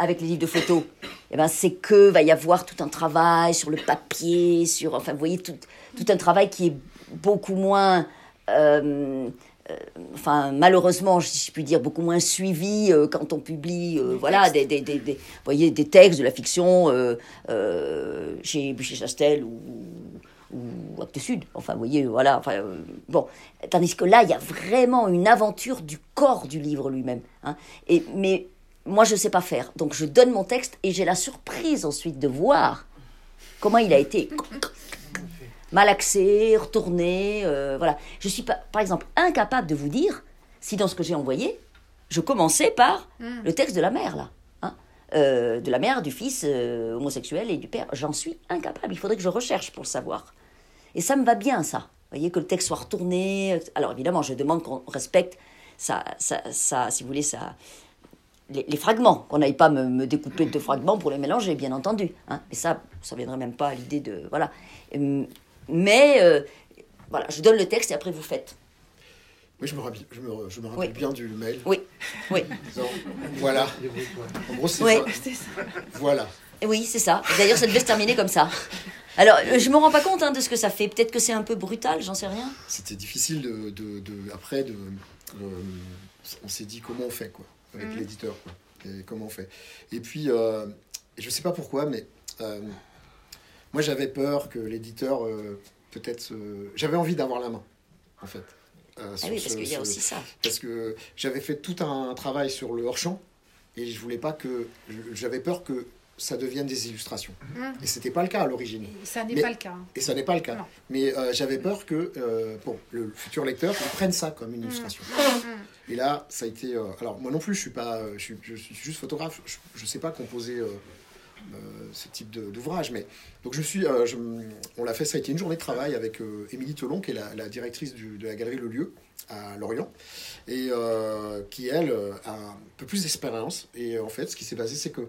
avec les livres de photos, eh ben, c'est que va y avoir tout un travail sur le papier, sur, enfin, vous voyez, tout, tout un travail qui est beaucoup moins, euh, euh, enfin, malheureusement, si je puis dire, beaucoup moins suivi euh, quand on publie, voilà, des, des, des, des- voyez, des textes de la fiction chez Bûcher-Chastel ou, ou Actes Sud. Enfin, vous voyez, voilà. Enfin, euh, bon. Tandis que là, il y a vraiment une aventure du corps du livre lui-même. hein. Et, mais moi, je ne sais pas faire. Donc, je donne mon texte et j'ai la surprise ensuite de voir comment il a été malaxé, retourné. euh, voilà. Je suis, pas, par exemple, incapable de vous dire si dans ce que j'ai envoyé, je commençais par Mm. le texte de la mère, là. hein. Euh, de la mère, du fils euh, homosexuel et du père. J'en suis incapable. Il faudrait que je recherche pour le savoir. Et ça me va bien, ça. Vous voyez, que le texte soit retourné. Alors, évidemment, je demande qu'on respecte ça, ça, ça, si vous voulez, ça, les, les fragments, qu'on n'aille pas me, me découper de fragments pour les mélanger, bien entendu. Hein. Et ça, ça viendrait même pas à l'idée de... Voilà. Hum, Mais, euh, voilà, je donne le texte et après vous faites. Oui, je me rappelle, je me, je me rappelle Oui. bien du mail. Oui, oui. disant, voilà. En gros, c'est Oui. ça. Voilà. Et Oui, c'est ça. D'ailleurs, ça devait se terminer comme ça. Alors, euh, je me rends pas compte hein, de ce que ça fait. Peut-être que c'est un peu brutal, j'en sais rien. C'était difficile de, de, de- après de, euh, on s'est dit comment on fait quoi avec Mhm. l'éditeur. Et comment on fait. Et puis euh, je sais pas pourquoi mais euh, moi j'avais peur que l'éditeur euh, peut-être j'avais envie d'avoir la main en fait. euh, Ah oui, parce ce- qu'il y a aussi ça. parce que j'avais fait tout un travail sur le hors-champ et je voulais pas que j'avais peur que ça devienne des illustrations. Mhm. Et c'était pas le cas à l'origine. Et ça n'est pas le cas. Et ça n'est pas le cas. Non. Mais euh, j'avais peur que euh, bon, le futur lecteur il prenne ça comme une illustration. Mm. Et là, ça a été. euh, alors, moi non plus, je suis pas. Je suis, je suis juste photographe. Je ne sais pas composer ce type d'ouvrage. Mais donc, je suis. je on l'a fait. Ça a été une journée de travail avec Émilie Telon, qui est la, la directrice du- de la galerie Le Lieu à Lorient, et euh, qui elle a un peu plus d'expérience. Et en fait, ce qui s'est passé, c'est que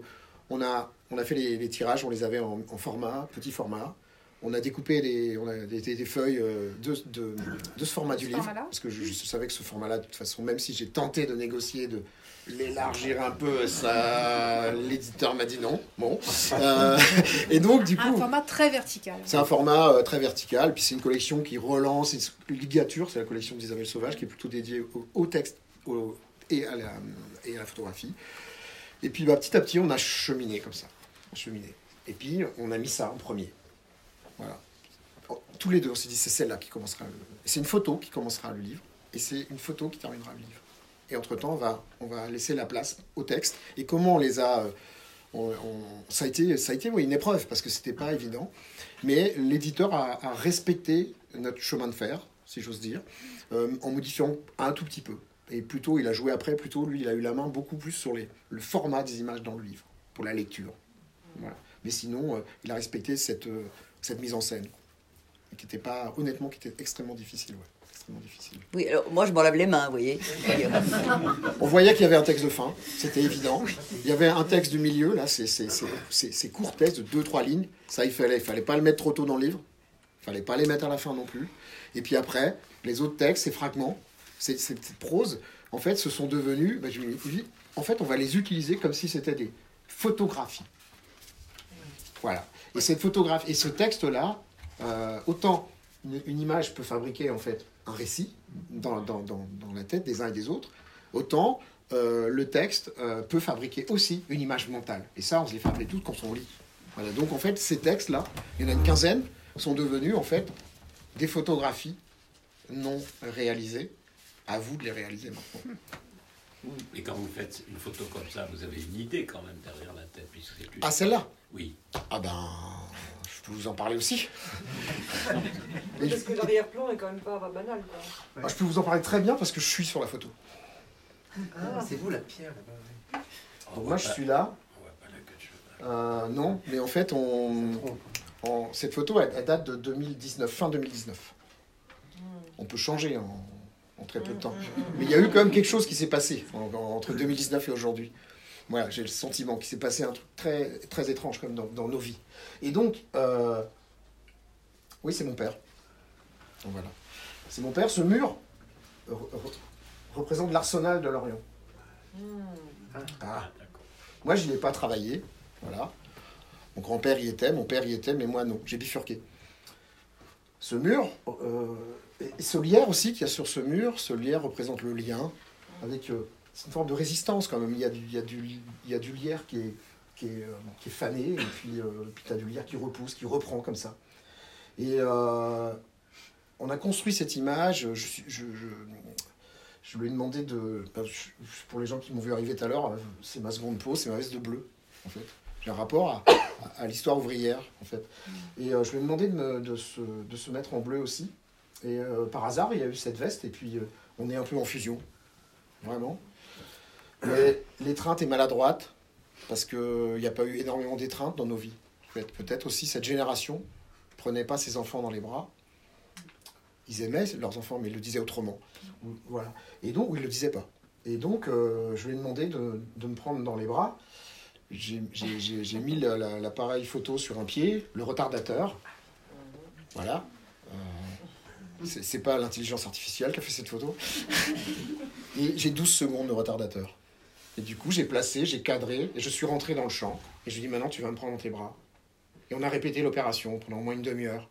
on a, on a fait les, les tirages. On les avait en, en format, petit format. On a découpé les, on a des, feuilles euh, de, de, de ce format du Ce livre. Parce que je, je savais que ce format-là, de toute façon, même si j'ai tenté de négocier, de l'élargir un peu, ça, l'éditeur m'a dit non. Bon. Euh, et donc, du Un coup, format très vertical. c'est un format euh, très vertical. Puis c'est une collection qui relance, une ligature, c'est la collection d'Isabelle Sauvage, qui est plutôt dédiée au, au texte au- et, à la, et à la photographie. Et puis bah, petit à petit, on a cheminé comme ça. On a cheminé. Et puis, on a mis ça en premier. Voilà. Oh, Tous les deux, on s'est dit, c'est celle-là qui commencera le... C'est une photo qui commencera le livre, et c'est une photo qui terminera le livre. Et entre-temps, on va, on va laisser la place au texte. Et comment on les a... euh, ça a été, ça a été une épreuve, parce que c'était pas évident. Mais l'éditeur a, respecté notre chemin de fer, si j'ose dire, euh, en modifiant un tout petit peu. Et plutôt, il a joué après, plutôt, lui, il a eu la main beaucoup plus sur le format des images dans le livre, pour la lecture. Voilà. Mais sinon, euh, il a respecté cette, euh, cette mise en scène, qui était pas, honnêtement, qui était extrêmement difficile. Ouais. Extrêmement difficile. Oui, alors moi, je m'en lave les mains, vous voyez. On voyait qu'il y avait un texte de fin, c'était évident. Il y avait un texte du milieu, là, c'est c'est- c'est- c'est- c'est court texte de 2-3 lignes. Ça, il fallait, il fallait pas le mettre trop tôt dans le livre. Il fallait pas les mettre à la fin non plus. Et puis après, les autres textes, ces fragments, ces, ces petites proses, en fait, se sont devenus. ben, je me dis, en fait, on va les utiliser comme si c'était des photographies. Voilà. Et cette photographie, et ce texte-là, euh, autant une, une image peut fabriquer en fait un récit dans, dans, dans, dans la tête des uns et des autres, autant euh, le texte euh, peut fabriquer aussi une image mentale. Et ça, on se les fabrique toutes quand on lit. Voilà. Donc en fait, ces textes-là, il y en a une quinzaine, sont devenus en fait des photographies non réalisées. À vous de les réaliser maintenant. Et quand vous faites une photo comme ça, vous avez une idée quand même derrière la tête, puisque. Ah, celle-là Oui. Ah ben, je peux vous en parler aussi. Parce que l'arrière-plan est quand même pas banal. Quoi. Ah, je peux vous en parler très bien parce que je suis sur la photo. Ah, c'est vous la pierre Donc moi, je pas- suis là. on voit pas la queue de cheval. Euh, non, mais en fait, on, en- cette photo, elle, elle date de 2019, fin 2019. On peut changer en, en très peu de temps. Mais il y a eu quand même quelque chose qui s'est passé en- en- entre 2019 et aujourd'hui. Voilà, j'ai le sentiment qu'il s'est passé un truc très, très étrange comme dans, dans nos vies. Et donc, euh, oui, c'est mon père. Donc voilà. C'est mon père. Ce mur re- re- représente l'arsenal de l'Orient. Ah. Ah, d'accord. Moi, je n'y ai pas travaillé. Voilà. Mon grand-père y était, mon père y était, mais moi non. J'ai bifurqué. Ce mur, euh, et ce lierre aussi qu'il y a sur ce mur, ce lierre représente le lien avec. euh, c'est une forme de résistance quand même. Il y a du, il y a du, il y a du lierre qui est, qui est, euh, qui est fané, et puis, euh, puis tu as du lierre qui repousse, qui reprend comme ça. Et euh, on a construit cette image. Je, je, je, je lui ai demandé de. Pour les gens qui m'ont vu arriver tout à l'heure, c'est ma seconde peau, c'est ma veste de bleu, en fait. J'ai un rapport à, à- l'histoire ouvrière, en fait. Et je lui ai demandé de, me- de se, de se mettre en bleu aussi. Et par hasard, il y a eu cette veste, et puis on est un peu en fusion. Vraiment. L'étreinte est maladroite, parce qu'il n'y a pas eu énormément d'étreinte dans nos vies. Peut-être aussi cette génération prenait pas ses enfants dans les bras. Ils aimaient leurs enfants, mais ils le disaient autrement. Voilà. Et donc, ils le disaient pas. Et donc, euh, je lui ai demandé de, me prendre dans les bras. J'ai mis la- la- l'appareil photo sur un pied, le retardateur. Voilà. Euh, c'est pas l'intelligence artificielle qui a fait cette photo. Et j'ai 12 secondes de retardateur. Et du coup, j'ai placé, j'ai cadré, et je suis rentré dans le champ. Et je lui ai dit, maintenant, tu vas me prendre dans tes bras. Et on a répété l'opération pendant au moins une demi-heure.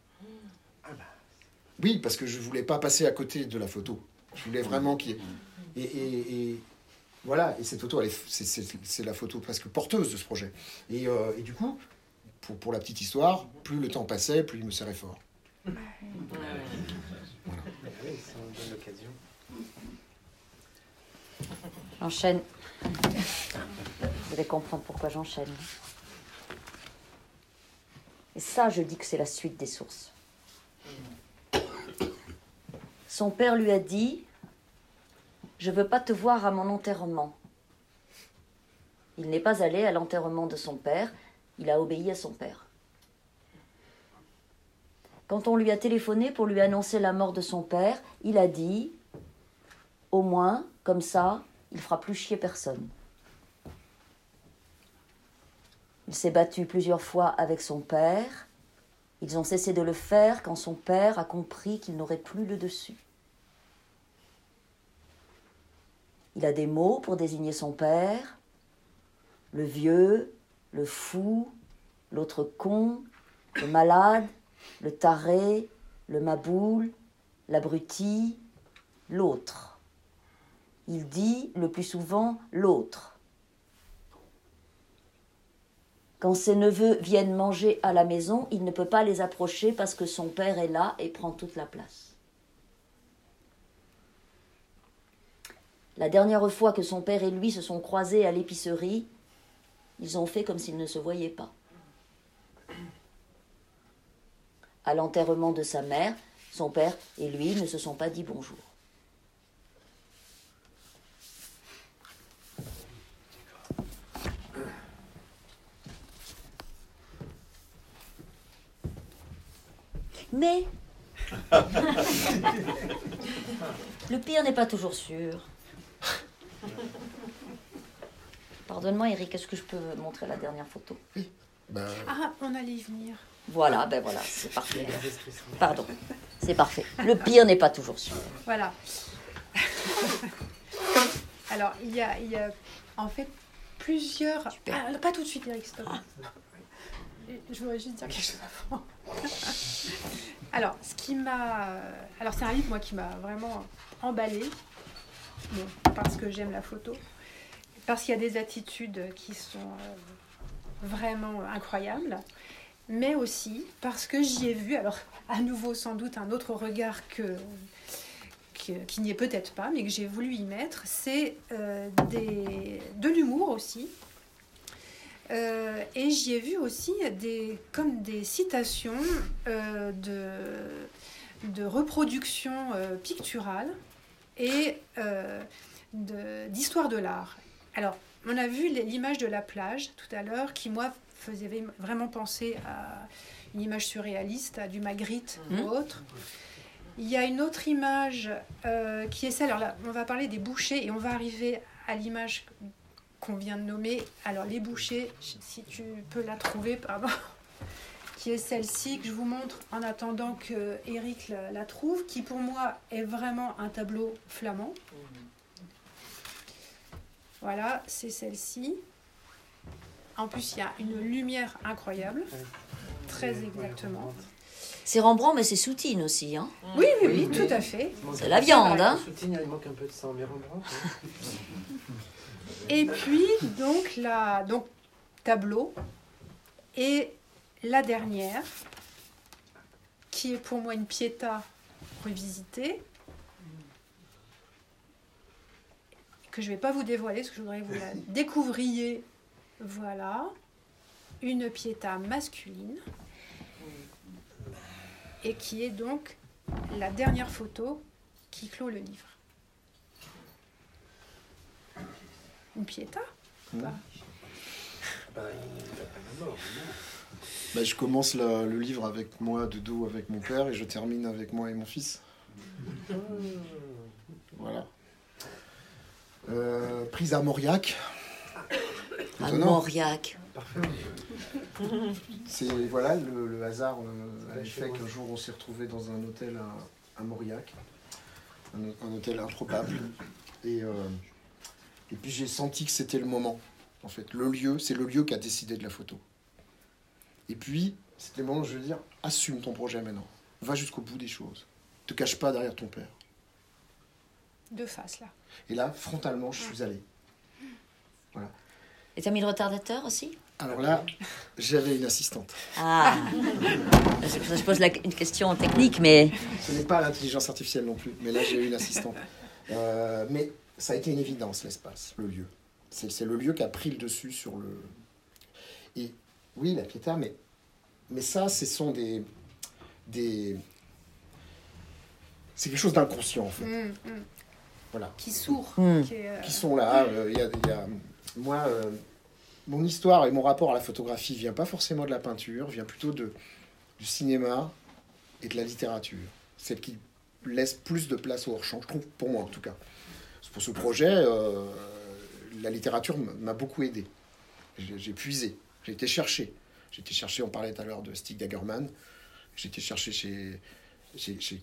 Oui, parce que je voulais pas passer à côté de la photo. Je voulais vraiment qu'il y ait... Et, et- et voilà, et cette photo, elle est- c'est, c'est- c'est la photo presque porteuse de ce projet. Et, euh, et du coup, pour, pour la petite histoire, plus le temps passait, plus il me serrait fort. Ah donne l'occasion. J'enchaîne. Vous allez comprendre pourquoi j'enchaîne. Et ça, je dis que c'est la suite des sources. Son père lui a dit Je veux pas te voir à mon enterrement. Il n'est pas allé à l'enterrement de son père, il a obéi à son père. Quand on lui a téléphoné pour lui annoncer la mort de son père, il a dit Au moins, comme ça, il fera plus chier personne. Il s'est battu plusieurs fois avec son père. Ils ont cessé de le faire quand son père a compris qu'il n'aurait plus le dessus. Il a des mots pour désigner son père. Le vieux, le fou, l'autre con, le malade, le taré, le maboule, l'abruti, l'autre. Il dit le plus souvent l'autre. Quand ses neveux viennent manger à la maison, il ne peut pas les approcher parce que son père est là et prend toute la place. La dernière fois que son père et lui se sont croisés à l'épicerie, ils ont fait comme s'ils ne se voyaient pas. À l'enterrement de sa mère, son père et lui ne se sont pas dit bonjour. Mais le pire n'est pas toujours sûr. Pardonne-moi, Eric, est-ce que je peux montrer la dernière photo? Ben, Ah, on allait y venir. Voilà, ben voilà, c'est parfait. Pardon, c'est parfait. Le pire n'est pas toujours sûr. Voilà. Alors, il y a, il y a en fait plusieurs. Ah, pas tout de suite, Eric, stop. Je voudrais juste dire quelque chose avant. Alors, ce qui m'a. Alors, c'est un livre, moi, qui m'a vraiment emballé. Bon, parce que j'aime la photo. Parce qu'il y a des attitudes qui sont euh, vraiment incroyables. Mais aussi parce que j'y ai vu, alors à nouveau sans doute un autre regard que, qui n'y est peut-être pas, mais que j'ai voulu y mettre, c'est euh, de l'humour aussi. Euh, et j'y ai vu aussi des, comme des citations euh, de, de reproduction euh, picturale et euh, de- d'histoire de, l'art. Alors, on a vu l'image de la plage tout à l'heure qui, moi, faisait vraiment penser à une image surréaliste, à du Magritte Mhm. ou autre. Il y a une autre image qui est celle, alors là, on va parler des bouchers et on va arriver à l'image qu'on vient de nommer. Alors les bouchers, si tu peux la trouver, pardon, qui est celle-ci que je vous montre en attendant que Eric la, la trouve, qui pour moi est vraiment un tableau flamand. Voilà, c'est celle-ci. En plus, il y a une lumière incroyable, très exactement. C'est Rembrandt, mais c'est Soutine aussi. Hein Oui, oui, oui, Oui, oui. tout à fait. c'est la viande. Hein Soutine, il manque un peu de sang, mais Rembrandt. hein. Et puis, donc, la, donc, tableau. Et la dernière, qui est pour moi une Pietà revisitée, que je ne vais pas vous dévoiler, parce que je voudrais que vous la découvriez. Voilà, une Pietà masculine, et qui est donc la dernière photo qui clôt le livre. Une Pietà Mmh. pas Bah. Bah, je commence la- le livre avec moi de dos avec mon père et je termine avec moi et mon fils. Voilà. Euh, prise à Mauriac. À Étonnant. Mauriac. Parfait. C'est voilà le, le hasard euh, a Ouais, fait qu'un jour on s'est retrouvé dans un hôtel à, à Mauriac, un, un hôtel improbable. Et, euh, et puis j'ai senti que c'était le moment. En fait, le lieu, c'est le lieu qui a décidé de la photo. Et puis c'était le moment, je veux dire, assume ton projet maintenant. Va jusqu'au bout des choses. Te cache pas derrière ton père. de face là. Et là, frontalement, je suis allé. Et t'as mis le retardateur aussi? Alors là, j'avais une assistante. Ah que je pose la- une question technique, mais Ce n'est pas l'intelligence artificielle non plus, mais là j'ai eu une assistante. Euh, mais ça a été une évidence, l'espace, le lieu. C'est le lieu qui a pris le dessus sur le. Et oui, la piéta, mais, mais ça, ce sont des. des... C'est quelque chose d'inconscient en fait. Hum, hum. Voilà. Qui sourd. Hmm. qui euh, Qui sont là. euh, il y a, il y a- Moi, euh, mon histoire et mon rapport à la photographie vient pas forcément de la peinture, vient plutôt de, du cinéma et de la littérature. Celle qui laisse plus de place au hors-champ, je trouve, pour moi en tout cas. Pour ce projet, euh, la littérature m'a beaucoup aidé. J'ai puisé, j'ai été chercher. J'ai été chercher, on parlait tout à l'heure de Stig Dagerman, j'ai été chercher chez,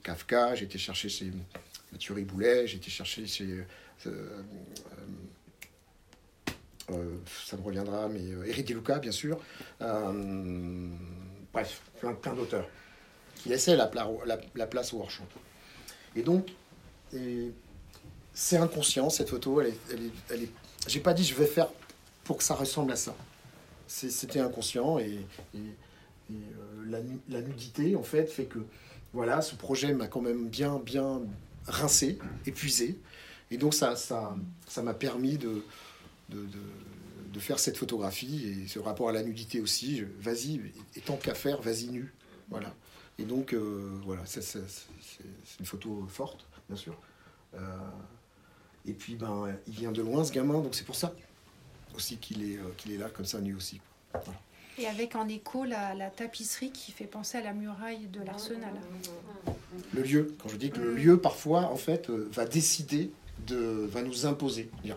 Kafka, j'ai été chercher chez Mathieu Riboulet, j'ai été chercher chez... euh, euh, ça me reviendra, mais Eric Deluca, bien sûr. Bref, plein, plein d'auteurs qui laissaient la, pla- la- la place au hors-champ. Et donc, c'est inconscient, cette photo. Elle est, elle est, J'ai pas dit je vais faire pour que ça ressemble à ça. C'était inconscient et, euh, la, nu- la nudité, en fait, fait que voilà, ce projet m'a quand même bien, bien rincé, épuisé. Et donc, ça ça ça m'a permis de, de, faire cette photographie et ce rapport à la nudité aussi. Vas-y, et tant qu'à faire, vas-y nu. Voilà. Et donc, euh, voilà, c'est une photo forte, bien sûr. Euh, et puis, ben, il vient de loin, ce gamin, donc c'est pour ça aussi qu'il est, euh, qu'il est là, comme ça, nu aussi. Voilà. Et avec en écho la, la tapisserie qui fait penser à la muraille de l'arsenal. Le lieu, quand je dis que le lieu, parfois, en fait, euh, va décider, de, va nous imposer. Dire,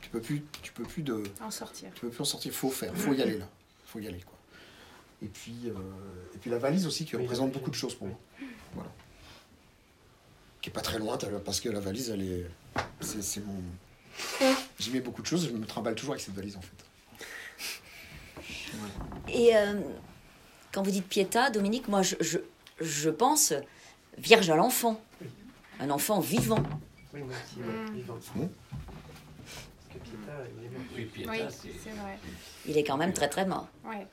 tu peux plus, tu peux plus de, En sortir. tu peux plus en sortir, faut faire, faut y aller là, faut y aller quoi. Et puis, euh, et puis la valise aussi qui Oui, représente beaucoup de choses pour moi. Voilà. Qui est pas très loin, parce que la valise, elle est, c'est, c'est mon, j'y mets beaucoup de choses, je me trimballe toujours avec cette valise en fait. Et euh, quand vous dites Pietà, Dominique, moi je, je, je pense Vierge à l'enfant. Un enfant vivant. Oui, moi aussi, ouais, Mm. vivant. Parce que Pietà, il est mort. Oui, Pietà, Oui, c'est. vrai. Il est quand même très très mort. Ouais.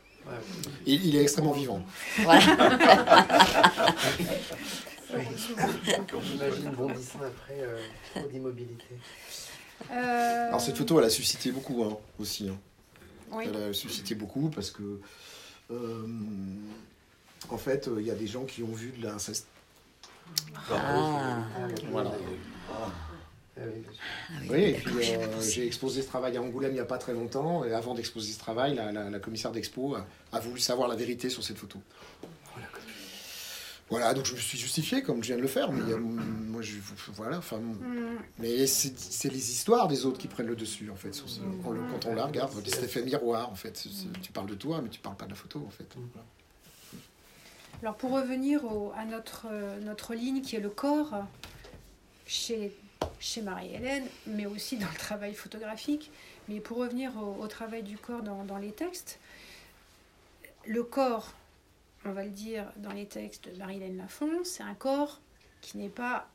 Et il est extrêmement vivant. Voilà. Quand j'imagine bondissant après euh, trop d'immobilité. Euh, Alors cette photo, elle a suscité beaucoup hein, aussi. hein. oui. Elle a suscité beaucoup parce que, euh, en fait, euh, il y a des gens qui ont vu de l'inceste. Ah. Voilà. Ah oui, bien sûr. Oui, et puis euh, j'ai exposé ce travail à Angoulême il n'y a pas très longtemps. Et avant d'exposer ce travail, la, la- la commissaire d'expo a, a voulu savoir la vérité sur cette photo. Voilà, donc je me suis justifié comme je viens de le faire. Mais il y a- moi, je, voilà, enfin, Mm. mais c'est les histoires des autres qui prennent le dessus en fait. sur ce- quand, on la regarde, c'est l'effet miroir en fait. Tu parles de toi, mais tu parles pas de la photo en fait. Alors pour revenir au- à notre, euh, notre ligne qui est le corps, chez, chez Marie-Hélène, mais aussi dans le travail photographique, mais pour revenir au, au travail du corps dans, dans les textes, le corps, on va le dire dans les textes de Marie-Hélène Lafont, c'est un corps qui n'est pas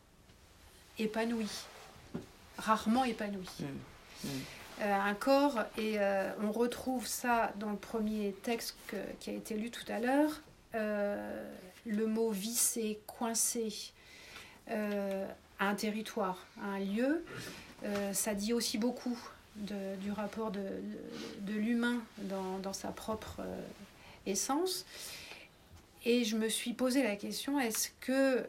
épanoui, rarement épanoui. Mm. Euh, un corps, et euh, on retrouve ça dans le premier texte que- qui a été lu tout à l'heure, euh, le mot visser, coincer euh, à un territoire, à un lieu, ça dit aussi beaucoup de- du rapport de, de- de l'humain dans, dans sa propre essence. Et je me suis posé la question, est-ce que...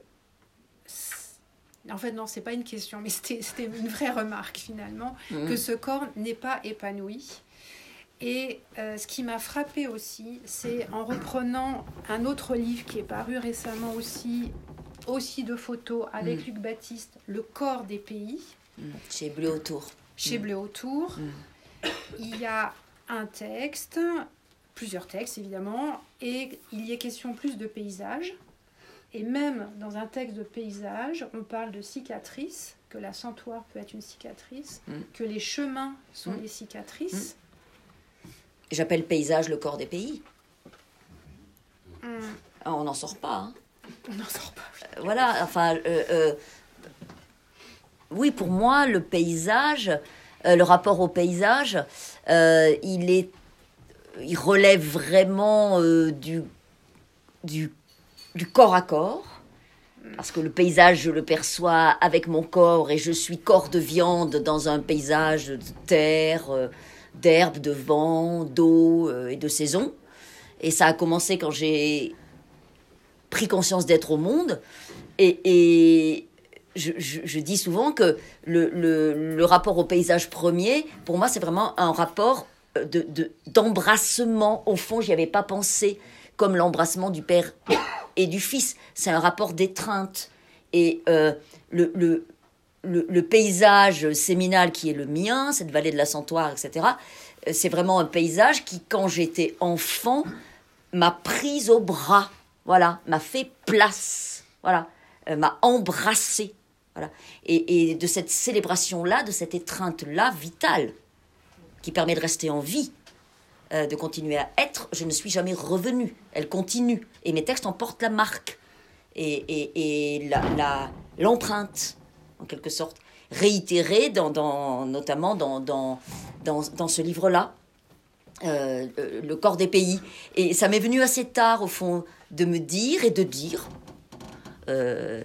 En fait, non, c'est pas une question, mais c'était une vraie remarque finalement, Mm. que ce corps n'est pas épanoui. Et euh, ce qui m'a frappé aussi, c'est en reprenant un autre livre qui est paru récemment aussi, aussi de photos avec Mm. Luc Baptiste, Le corps des pays, Mm. Chez Bleu autour. chez Mm. Bleu Autour. Il y a un texte, plusieurs textes évidemment, et il y est question plus de paysage. Et même dans un texte de paysage, on parle de cicatrices, que la sentoire peut être une cicatrice, Mm. que les chemins sont Mm. des cicatrices. J'appelle paysage le corps des pays. Mm. Ah, on n'en sort pas. hein. On n'en sort pas. Euh, Voilà, enfin, euh, euh, oui, pour moi, le paysage, le rapport au paysage, il est, il relève vraiment euh, du, du, corps à corps. Parce que le paysage, je le perçois avec mon corps et je suis corps de viande dans un paysage de terre, euh, d'herbe, de vent, d'eau euh, et de saison. Et ça a commencé quand j'ai pris conscience d'être au monde. Et, et je, je- je dis souvent que le, le- le rapport au paysage premier, pour moi, c'est vraiment un rapport euh, de, d'embrassement. Au fond, j'y avais pas pensé comme l'embrassement du père et du fils. C'est un rapport d'étreinte. Et euh, le, le, le, paysage séminal qui est le mien, cette vallée de la Santoire, etc., euh, c'est vraiment un paysage qui, quand j'étais enfant, m'a prise au bras, voilà, m'a fait place, voilà, euh, m'a embrassé, voilà. Et, et de cette célébration-là, de cette étreinte-là vitale, qui permet de rester en vie, euh, de continuer à être, je ne suis jamais revenue. Elle continue. Et mes textes en portent la marque et, et, l'empreinte, en quelque sorte, réitérée, dans, dans- notamment dans, dans, dans, ce livre-là. euh, le corps des pays. Et ça m'est venu assez tard, au fond, de me dire et de dire, euh,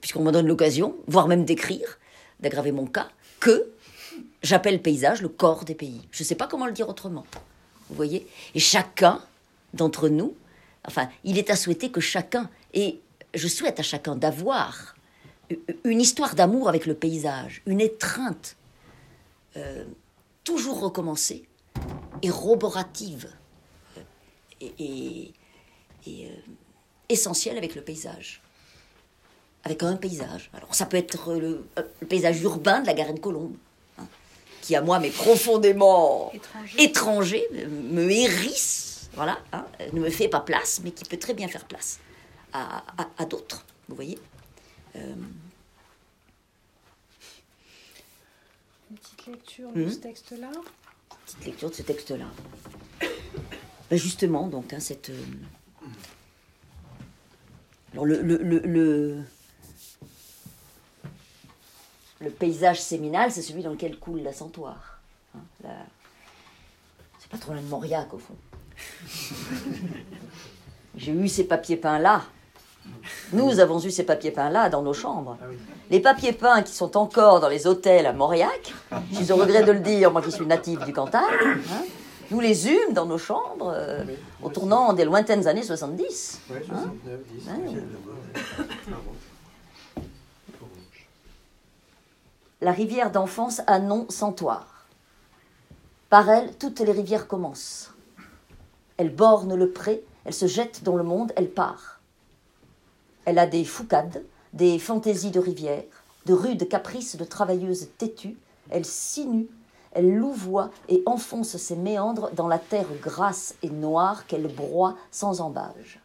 puisqu'on me donne l'occasion, voire même d'écrire, d'aggraver mon cas, que j'appelle paysage le corps des pays. Je ne sais pas comment le dire autrement. Vous voyez? Et chacun d'entre nous, enfin, il est à souhaiter que chacun, et je souhaite à chacun d'avoir une histoire d'amour avec le paysage, une étreinte euh, toujours recommencée et roborative euh, et, euh, essentielle avec le paysage. Avec un paysage. Alors ça peut être le, le paysage urbain de la Garenne-Colombe, qui à moi m'est profondément Étranger. étranger, me- hérisse, voilà, hein, ne me fait pas place, mais qui peut très bien faire place à, à- à d'autres, vous voyez. Euh, Une petite lecture de Mhm. ce texte-là. petite lecture de ce texte-là. Ben justement, donc, hein, cette. euh, Alors, le, le, le, le, le paysage séminal, c'est celui dans lequel coule hein, la C'est pas trop loin de Mauriac, au fond. J'ai eu ces papiers peints là. Nous avons eu ces papiers peints là dans nos chambres. Les papiers peints qui sont encore dans les hôtels à Mauriac, je suis au regret de le dire, moi qui suis native du Cantal, hein, nous les eûmes dans nos chambres euh, au tournant des lointaines années 70. Oui, 69, 10, La rivière d'enfance a nom Santoire. Par elle, toutes les rivières commencent. Elle borne le pré, elle se jette dans le monde, elle part. Elle a des foucades, des fantaisies de rivière, de rudes caprices de travailleuses têtues. Elle sinue, elle louvoie et enfonce ses méandres dans la terre grasse et noire qu'elle broie sans embâge.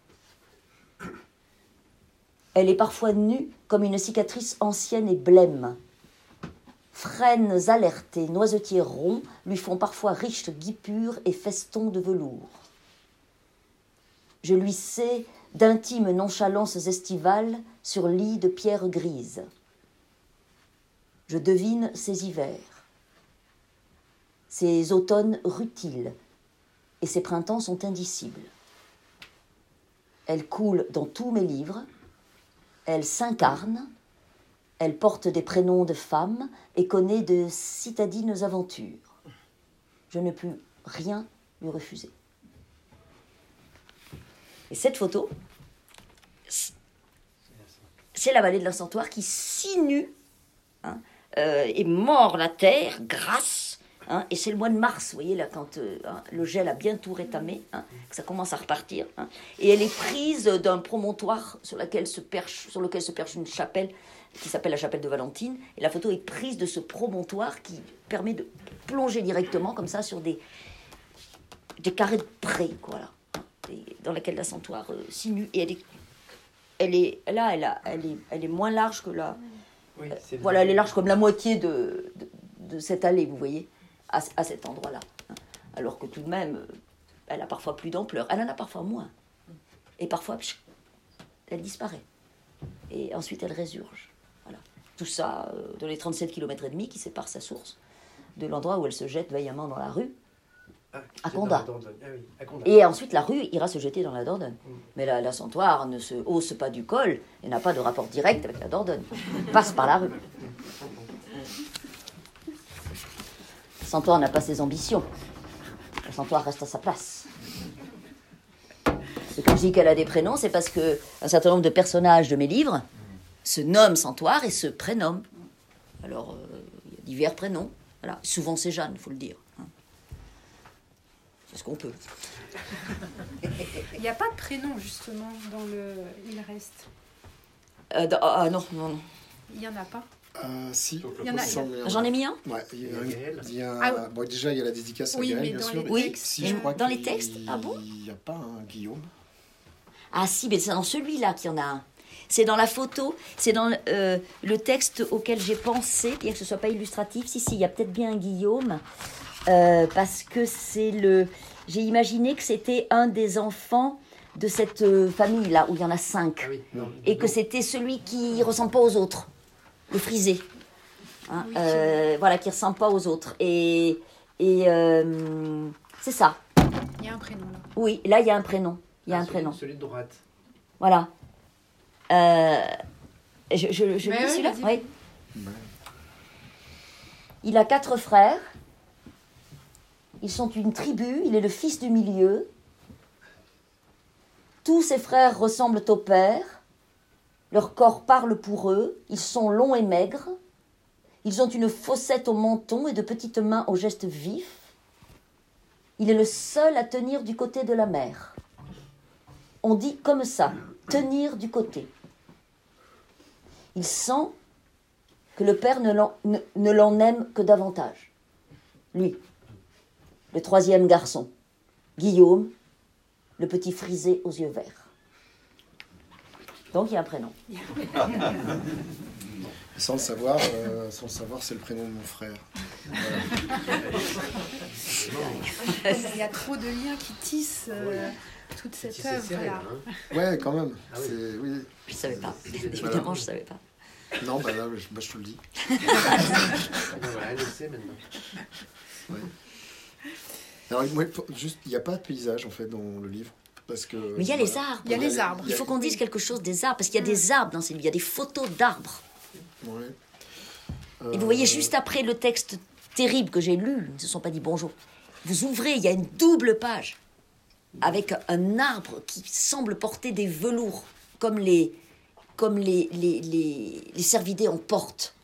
Elle est parfois nue comme une cicatrice ancienne et blême. Frênes alertés, noisetiers ronds lui font parfois riches guipures et festons de velours. Je lui sais d'intimes nonchalances estivales sur lit de pierre grise. Je devine ses hivers, ses automnes rutiles, et ses printemps sont indicibles. Elle coule dans tous mes livres. Elle s'incarne. Elle porte des prénoms de femmes et connaît de citadines aventures. Je ne puis rien lui refuser. Et cette photo, c'est la vallée de l'Incentoire qui sinue hein, euh, et mord la terre, grasse. hein, et c'est le mois de mars, vous voyez, là, quand euh, hein, le gel a bien tout rétamé, que ça commence à repartir. et elle est prise d'un promontoire sur, laquelle se perche, sur lequel se perche une chapelle qui s'appelle la chapelle de Valentine. Et la photo est prise de ce promontoire qui permet de plonger directement, comme ça, sur des, des carrés de pré, quoi, là, dans laquelle l'ascentoire euh, sinue. Et elle est, elle est, là, elle, a- elle, est, elle est moins large que la. Oui, c'est Voilà, elle est large comme la moitié de, de, de cette allée, vous voyez, à, à cet endroit-là. hein. Alors que tout de même, euh, elle a parfois plus d'ampleur. Elle en a parfois moins. Et parfois, elle disparaît. Et ensuite, elle résurge. Tout ça euh, dans les 37 km et demi qui séparent sa source de l'endroit où elle se jette vaillamment dans la rue. Ah, À dans Condat. la. Ah oui, à Condat. Et ensuite, la rue ira se jeter dans la Dordogne. Mais la- l'ascentoire ne se hausse pas du col et n'a pas de rapport direct avec la Dordogne. Elle passe par la rue. L'ascentoire n'a pas ses ambitions. L'ascentoire reste à sa place. Et quand je dis qu'elle a des prénoms, c'est parce que un certain nombre de personnages de mes livres se nomment Centaure et se prénomment. Alors, euh, il y a divers prénoms. Voilà. Souvent, c'est Jeanne, il faut le dire. hein. C'est ce qu'on peut. Il n'y a pas de prénom justement dans le Il reste. Euh, dans- ah non, non, non. Il n'y en a pas. Euh, si. J'en ai mis un? Ouais, il y a, Il y a Gaël. il y a- Ah bon, déjà, il y a la dédicace à Oui, Gaël, mais bien dans sûr. les Oui, Si, je crois dans les textes Ah bon? Il n'y a pas un Guillaume. Ah si, mais c'est dans celui-là qu'il y en a un. C'est dans la photo, c'est dans euh, le texte auquel j'ai pensé, bien que ce soit pas illustratif. Si, si, il y a peut-être bien un Guillaume, euh, parce que c'est le... J'ai imaginé que c'était un des enfants de cette euh, famille-là, où il y en a cinq. Ah oui, non, et que c'était celui qui ressemble pas aux autres, le frisé. Hein, Oui, euh, voilà, qui ressemble pas aux autres. Et, et euh, c'est ça. Il y a un prénom là. Oui, là, il y a un prénom. Il y a Ah, un celui- prénom. Celui de droite. Voilà. Euh, je je, je Mais lis oui, celui-là vas-y. Oui. Il a quatre frères. Ils sont une tribu. Il est le fils du milieu. Tous ses frères ressemblent au père. Leur corps parle pour eux. Ils sont longs et maigres. Ils ont une fossette au menton et de petites mains aux gestes vifs. Il est le seul à tenir du côté de la mer. On dit comme ça, tenir du côté. Il sent que le père ne l'en, ne- ne l'en aime que davantage. Lui, le troisième garçon, Guillaume, le petit frisé aux yeux verts. Donc il y a un prénom. Sans le savoir, euh, sans le savoir, c'est le prénom de mon frère. Il y a trop de liens qui tissent euh, toute cette serré, œuvre-là. hein. Ouais, quand même. Ah oui. Je ne savais pas. Voilà. Évidemment, je ne savais pas. Non, bah là, je, bah, je te le dis. Voilà, maintenant. Alors, moi, faut- juste, il n'y a pas de paysage en fait dans le livre. Parce que, Mais il y a les voilà. arbres. Il y a les arbres. Il faut qu'on dise quelque chose des arbres, parce qu'il y a des arbres dans ces livres. Il y a des photos d'arbres. Ouais. Et vous voyez Euh, juste après le texte terrible que j'ai lu, ils ne se sont pas dit bonjour. Vous ouvrez, il y a une double page avec un arbre qui semble porter des velours, comme les, comme les, les, les, les cervidés en portent.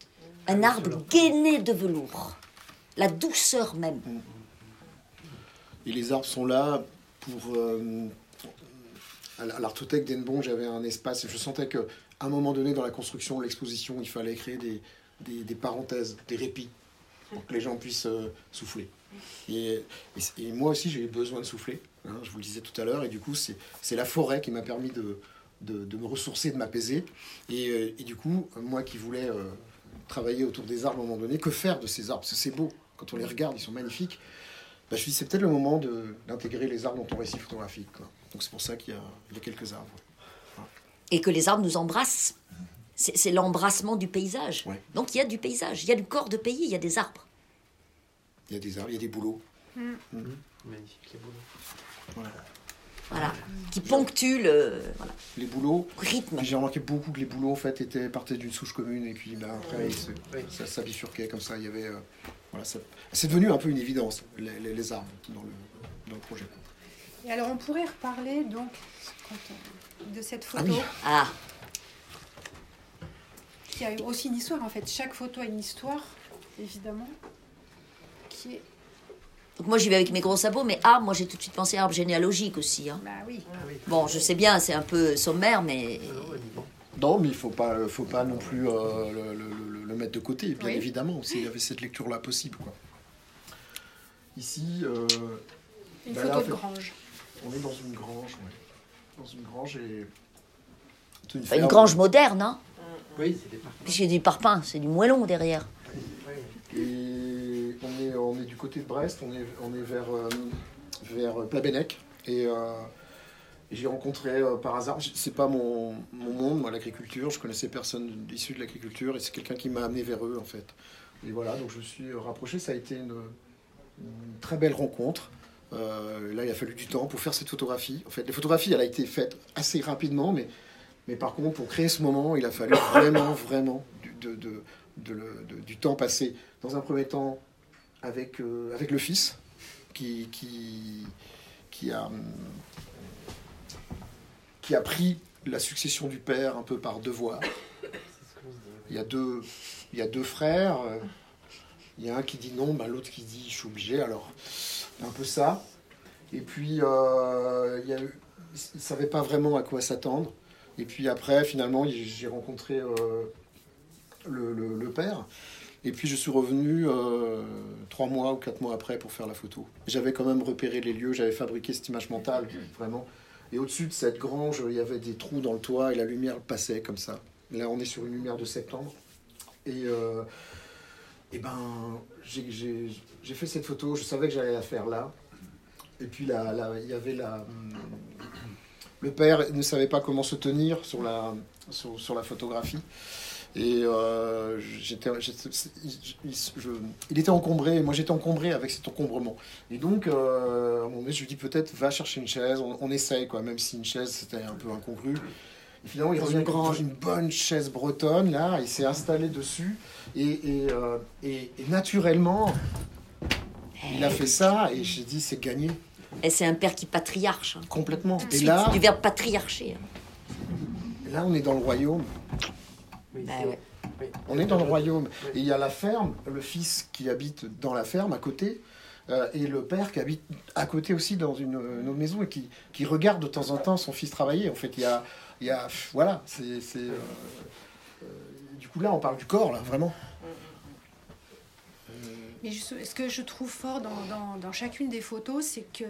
Un arbre gainé de velours. La douceur même. Et les arbres sont là pour. euh, à l'artothèque d'Enbon, j'avais un espace et je sentais qu'à un moment donné, dans la construction l'exposition, il fallait créer des, des, des parenthèses, des répits, pour que les gens puissent euh, souffler. Et, et moi aussi, j'ai eu besoin de souffler, hein, je vous le disais tout à l'heure, et du coup, c'est c'est la forêt qui m'a permis de, de, de me ressourcer, de m'apaiser. Et, euh, et du coup, moi qui voulais euh, travailler autour des arbres à un moment donné, que faire de ces arbres? Parce que c'est beau, quand on les regarde, ils sont magnifiques. Bah, je me suis dit, c'est peut-être le moment de- d'intégrer les arbres dans ton récit photographique. quoi. Donc c'est pour ça qu'il y, a- il y a quelques arbres. Et que les arbres nous embrassent. C'est l'embrassement du paysage. Ouais. Donc il y a du paysage, il y a du corps de pays, il y a des arbres. Il y a des arbres, il y a des bouleaux. Magnifique, les bouleaux. Voilà. voilà, qui ponctuent le voilà, Les boulots, rythme. j'ai remarqué beaucoup que les boulots en fait étaient partaient d'une souche commune et puis ben, après Oui. ça, ça bifurquait comme ça. Il y avait euh, voilà, ça- c'est devenu un peu une évidence les, les, les arbres dans le, dans le projet. Et alors, on pourrait reparler donc quand on- de cette Ah photo oui. Ah, qui a aussi une histoire. En fait, chaque photo a une histoire, évidemment, qui est. donc moi j'y vais avec mes gros sabots, mais arbre, moi j'ai tout de suite pensé arbre généalogique aussi. hein. Bah oui. Ah oui. Bon, je sais bien, c'est un peu sommaire, mais Ah non, mais il faut pas, faut pas non plus euh, le, le- le- le mettre de côté, bien Oui. évidemment. S'il y avait cette lecture-là possible, quoi. Ici, euh, Une Bah photo de fait- grange. on est dans une grange, ouais. Dans une grange et c'est une enfin, une ferme. grange moderne, hein, Oui, c'est des y a du parpaing, c'est du moellon derrière. Oui, Et on est, on est du côté de Brest, on est, on est vers, euh, vers Plabennec. Et euh, j'ai rencontré euh, par hasard, c'est pas mon, mon monde, moi, l'agriculture, je connaissais personne issu de l'agriculture et c'est quelqu'un qui m'a amené vers eux, en fait. Et voilà, donc je me suis rapproché, ça a été une, très belle rencontre. Euh, là, il a fallu du temps pour faire cette photographie. En fait, les photographies, elle a été faite assez rapidement, mais, mais par contre, pour créer ce moment, il a fallu vraiment, vraiment du, de- du temps passé dans un premier temps avec, euh, avec le fils qui, qui, qui, a, hum, qui a pris la succession du père un peu par devoir. Il y a deux, il y a deux frères. euh, Il y a un qui dit non, bah, l'autre qui dit je suis obligé. Alors, un peu ça. Et puis, euh, il ne savait pas vraiment à quoi s'attendre. Et puis après, finalement, j'ai rencontré euh, le- le père. Et puis je suis revenu euh, trois mois ou quatre mois après pour faire la photo. J'avais quand même repéré les lieux, j'avais fabriqué cette image mentale, vraiment. Et au-dessus de cette grange, il y avait des trous dans le toit et la lumière passait comme ça. Là, on est sur une lumière de septembre. Et, euh, et ben, j'ai- fait cette photo, je savais que j'allais la faire là. Et puis là, là, il y avait la. Le père ne savait pas comment se tenir sur la, sur, sur la photographie. Et euh, j'étais, il, était encombré, et moi j'étais encombré avec cet encombrement. Et donc, euh, je lui dis peut-être va chercher une chaise, on, on essaye, quoi, même si une chaise c'était un peu incongru. Et finalement, il revient une dans une bonne chaise bretonne, là, il s'est installé dessus, et, et, euh, et- et naturellement, il a fait ça, et j'ai dit c'est gagné, Et c'est un père qui patriarche. hein. complètement. Et C'est là, du verbe patriarcher. hein. là, on est dans le royaume. Oui, Bah c'est- ouais. oui. On est dans le royaume. Et il y a la ferme, le fils qui habite dans la ferme à côté, euh, et le père qui habite à côté aussi dans une, une autre maison et qui, qui regarde de temps en temps son fils travailler. En fait, il y a. Il y a voilà, c'est. c'est, euh, euh, du coup, là, on parle du corps, là, vraiment. Mais je- ce que je trouve fort dans, dans- dans chacune des photos, c'est que,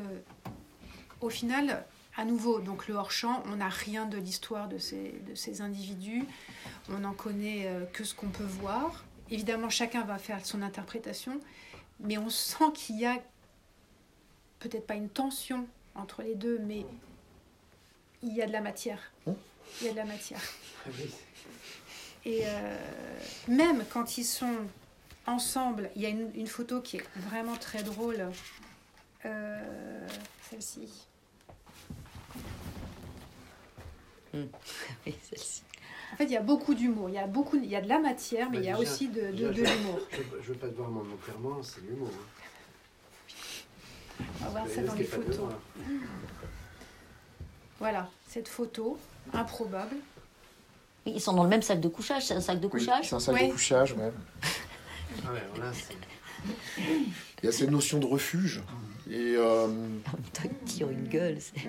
au final, à nouveau, donc le hors-champ, on n'a rien de l'histoire de ces, de ces individus. On n'en connaît euh, que ce qu'on peut voir. Évidemment, chacun va faire son interprétation, mais on sent qu'il y a peut-être pas une tension entre les deux, mais il y a de la matière. Il y a de la matière. Ah. Et euh, même quand ils sont ensemble, il y a une, une photo qui est vraiment très drôle. Euh, Celle-ci. Oui, celle-ci. En fait, il y a beaucoup d'humour. Il y a beaucoup, il y a de la matière, mais Bah, il y a déjà- aussi de, l'humour. Je, je veux pas te voir mon enterrement, c'est l'humour. hein. On va voir ça dans les photos. Voilà, cette photo improbable. Oui, Ils sont dans le même sac de couchage, c'est un sac de Oui, couchage c'est un sac Ouais. de couchage, ouais. Ah ouais, voilà, c'est. Il y a cette notion de refuge. Et euh, En même temps, ils tirent une gueule. c'est-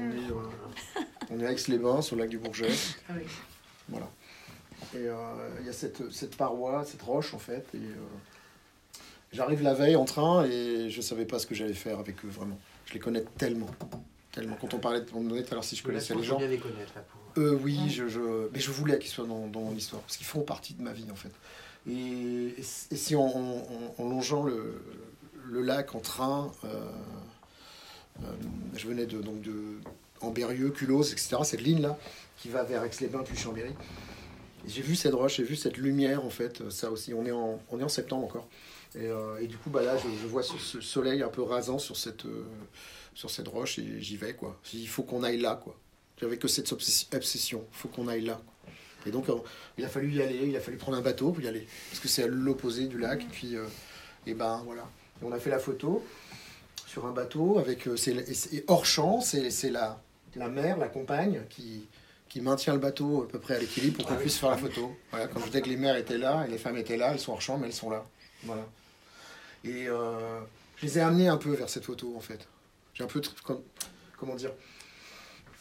on est, à Aix-les-Bains, sur le lac du Bourget. Ah oui. Voilà. Et euh, il y a cette, cette paroi, cette roche en fait. Et euh, j'arrive la veille en train et je savais pas ce que j'allais faire avec eux vraiment. Je les connais tellement, tellement. Quand on parlait, on me tout à l'heure si je connaissais les gens. bien les connaître là pour. Euh, oui, je, je- mais je voulais qu'ils soient dans, dans mon histoire parce qu'ils font partie de ma vie en fait. Et, et, et si en, en- en longeant le, le lac en train, euh, euh, je venais de donc de Ambérieux, Culose, etc. Cette ligne là qui va vers Aix-les-Bains puis Chambéry. J'ai vu cette roche, j'ai vu cette lumière en fait, ça aussi. On est en, on est en septembre encore. Et, euh, et du coup, bah là, je, je vois ce, ce soleil un peu rasant sur cette, euh, sur cette roche et j'y vais quoi. Il faut qu'on aille là quoi. J'avais que cette obsession, il faut qu'on aille là. quoi. Et donc, euh, il a fallu y aller, il a fallu prendre un bateau pour y aller. Parce que c'est à l'opposé du lac. Et puis, euh, et ben voilà. Et on a fait la photo sur un bateau avec. c'est, hors champ, c'est, c'est la, la mère, la compagne qui, qui maintient le bateau à peu près à l'équilibre pour qu'on puisse faire la photo. Voilà, comme je disais que les mères étaient là et les femmes étaient là, elles sont hors champ, mais elles sont là. Voilà. Et euh, je les ai amenées un peu vers cette photo en fait. J'ai un peu. comment dire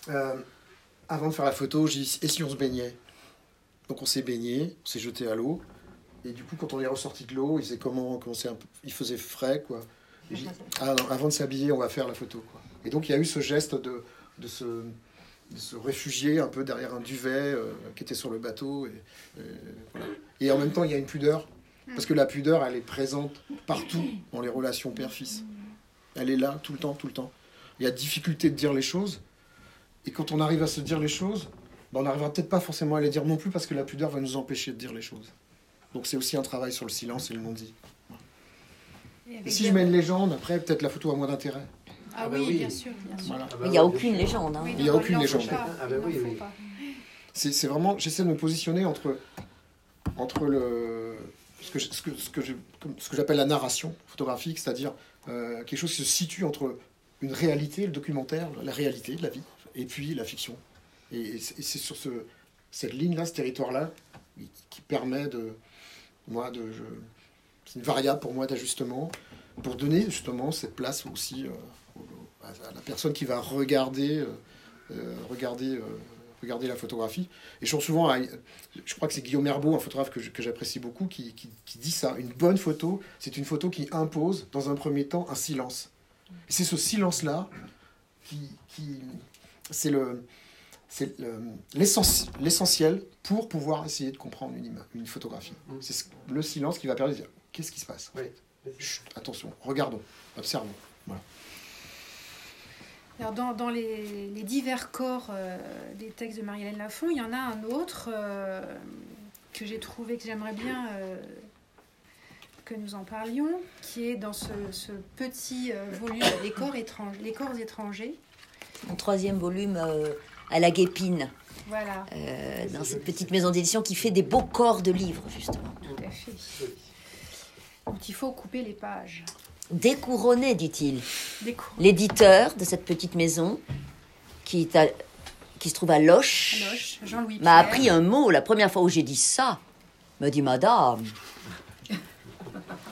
Euh, Avant de faire la photo, j'ai dit et si on se baignait? Donc on s'est baigné, on s'est jeté à l'eau. Et du coup, quand on est ressorti de l'eau, il faisait comment, comment un peu- Il faisait frais quoi. Et dit, ah non, avant de s'habiller, on va faire la photo quoi. Et donc il y a eu ce geste de, de se de se réfugier un peu derrière un duvet euh, qui était sur le bateau. Et, et voilà. Et en même temps, il y a une pudeur. Parce que la pudeur, elle est présente partout dans les relations père-fils. Elle est là, tout le temps, tout le temps. Il y a difficulté de dire les choses. Et quand on arrive à se dire les choses, ben, on n'arrivera peut-être pas forcément à les dire non plus parce que la pudeur va nous empêcher de dire les choses. Donc c'est aussi un travail sur le silence et le non-dit. Et si je mets une légende, après, peut-être la photo a moins d'intérêt. Ah, Ah bah oui, oui. bien sûr, bien sûr. Voilà. Ah bah Il n'y a aucune légende. hein. Oui, Il y a aucune légende. Ah bah oui, pas. C'est c'est vraiment, j'essaie de me positionner entre, entre le, ce que, ce que, ce que ce j'appelle la narration photographique, c'est-à-dire euh, quelque chose qui se situe entre une réalité, le documentaire, la réalité, la vie, et puis la fiction. Et, et c'est sur ce, cette ligne-là, ce territoire-là, qui, qui permet de, moi, de, je- c'est une variable pour moi d'ajustement, pour donner justement cette place aussi euh, à, la personne qui va regarder, euh, euh, regarder, euh, regarder la photographie. Et je pense souvent, à- je crois que c'est Guillaume Herbeau, un photographe que j'apprécie beaucoup, qui, qui- qui dit ça. Une bonne photo, c'est une photo qui impose, dans un premier temps, un silence. Et c'est ce silence-là qui, qui- c'est le, c'est l'essentiel pour pouvoir essayer de comprendre une, une photographie. Mm. C'est ce- le silence qui va permettre de dire qu'est-ce qui se passe. Oui. Chut, attention, regardons, observons. Alors dans, dans les, les divers corps euh, des textes de Marie-Hélène Lafont, il y en a un autre euh, que j'ai trouvé que j'aimerais bien euh, que nous en parlions, qui est dans ce, ce petit volume Les corps, étranges, les corps étrangers. Mon troisième volume à la Guépine, Voilà, dans cette petite maison d'édition qui fait des beaux corps de livres, justement. tout à fait. Donc il faut couper les pages. Découronné, dit-il. L'éditeur de cette petite maison, qui, est à- qui se trouve à Loche, m'a appris un mot la première fois où j'ai dit ça. Me dit Madame,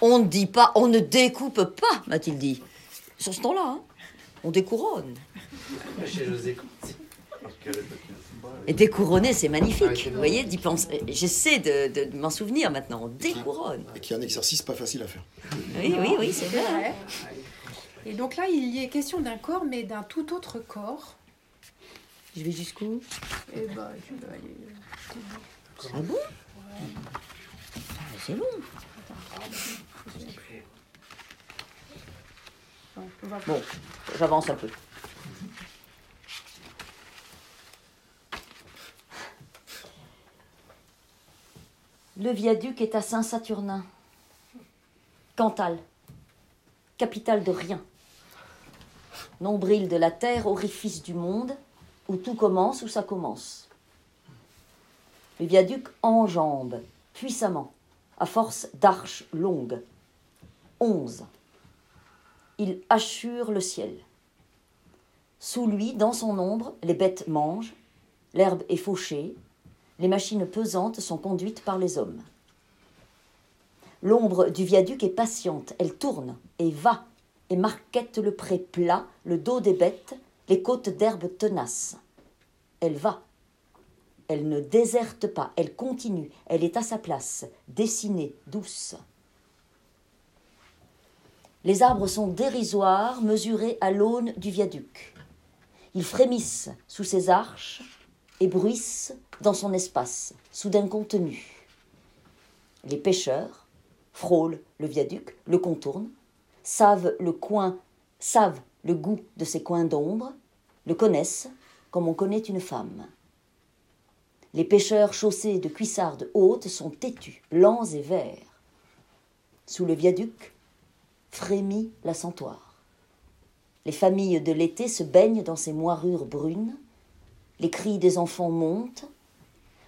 on ne dit pas, on ne découpe pas, m'a-t-il dit. Sur ce ton-là, hein, on découronne. Chez José Conti. Et découronner, c'est magnifique. Ah c'est Vous voyez, d'y penser. J'essaie de, de- de m'en souvenir maintenant. On découronne. Et qui est un exercice pas facile à faire. Oui, oui, oui, c'est C'est vrai. vrai. Et donc là, il y est question d'un corps, mais d'un tout autre corps. Je vais jusqu'où? Et bah, tu vas aller. Ah bon? Ah, C'est bon. Bon, on va Bon, j'avance un peu. Le viaduc est à Saint-Saturnin. Cantal, capitale de rien. Nombril de la terre, orifice du monde, où tout commence, où ça commence. Le viaduc enjambe puissamment, à force d'arches longues. Onze. Il assure le ciel. Sous lui, dans son ombre, les bêtes mangent, l'herbe est fauchée, les machines pesantes sont conduites par les hommes. L'ombre du viaduc est patiente, elle tourne et va, et marquette le pré plat, le dos des bêtes, les côtes d'herbe tenaces. Elle va. Elle ne déserte pas, elle continue, elle est à sa place, dessinée, douce. Les arbres sont dérisoires, mesurés à l'aune du viaduc. Ils frémissent sous ses arches et bruissent dans son espace, soudain contenu. Les pêcheurs frôlent le viaduc, le contournent, savent le coin, savent le goût de ces coins d'ombre, le connaissent comme on connaît une femme. Les pêcheurs chaussés de cuissardes hautes sont têtus, lents et verts. Sous le viaduc frémit la santoire. Les familles de l'été se baignent dans ces moirures brunes. Les cris des enfants montent.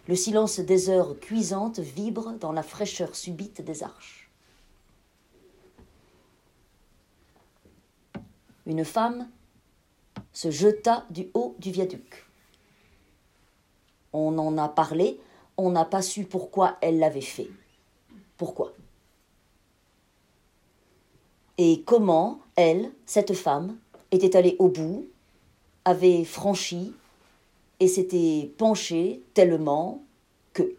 Le silence des heures cuisantes vibre dans la fraîcheur subite des arches. Une femme se jeta du haut du viaduc. On en a parlé, on n'a pas su pourquoi elle l'avait fait. Pourquoi? Et comment elle, cette femme, était allée au bout, avait franchi et s'était penchée tellement que.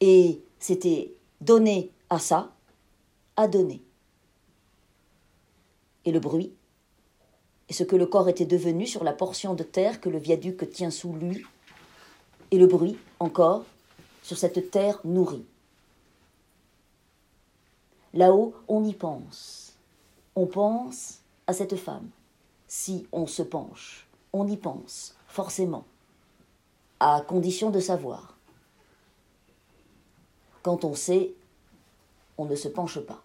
Et s'était donné à ça, à donner. Et le bruit et ce que le corps était devenu sur la portion de terre que le viaduc tient sous lui, et le bruit, encore, sur cette terre nourrie. Là-haut, on y pense. On pense à cette femme. Si on se penche, on y pense, forcément, à condition de savoir. Quand on sait, on ne se penche pas.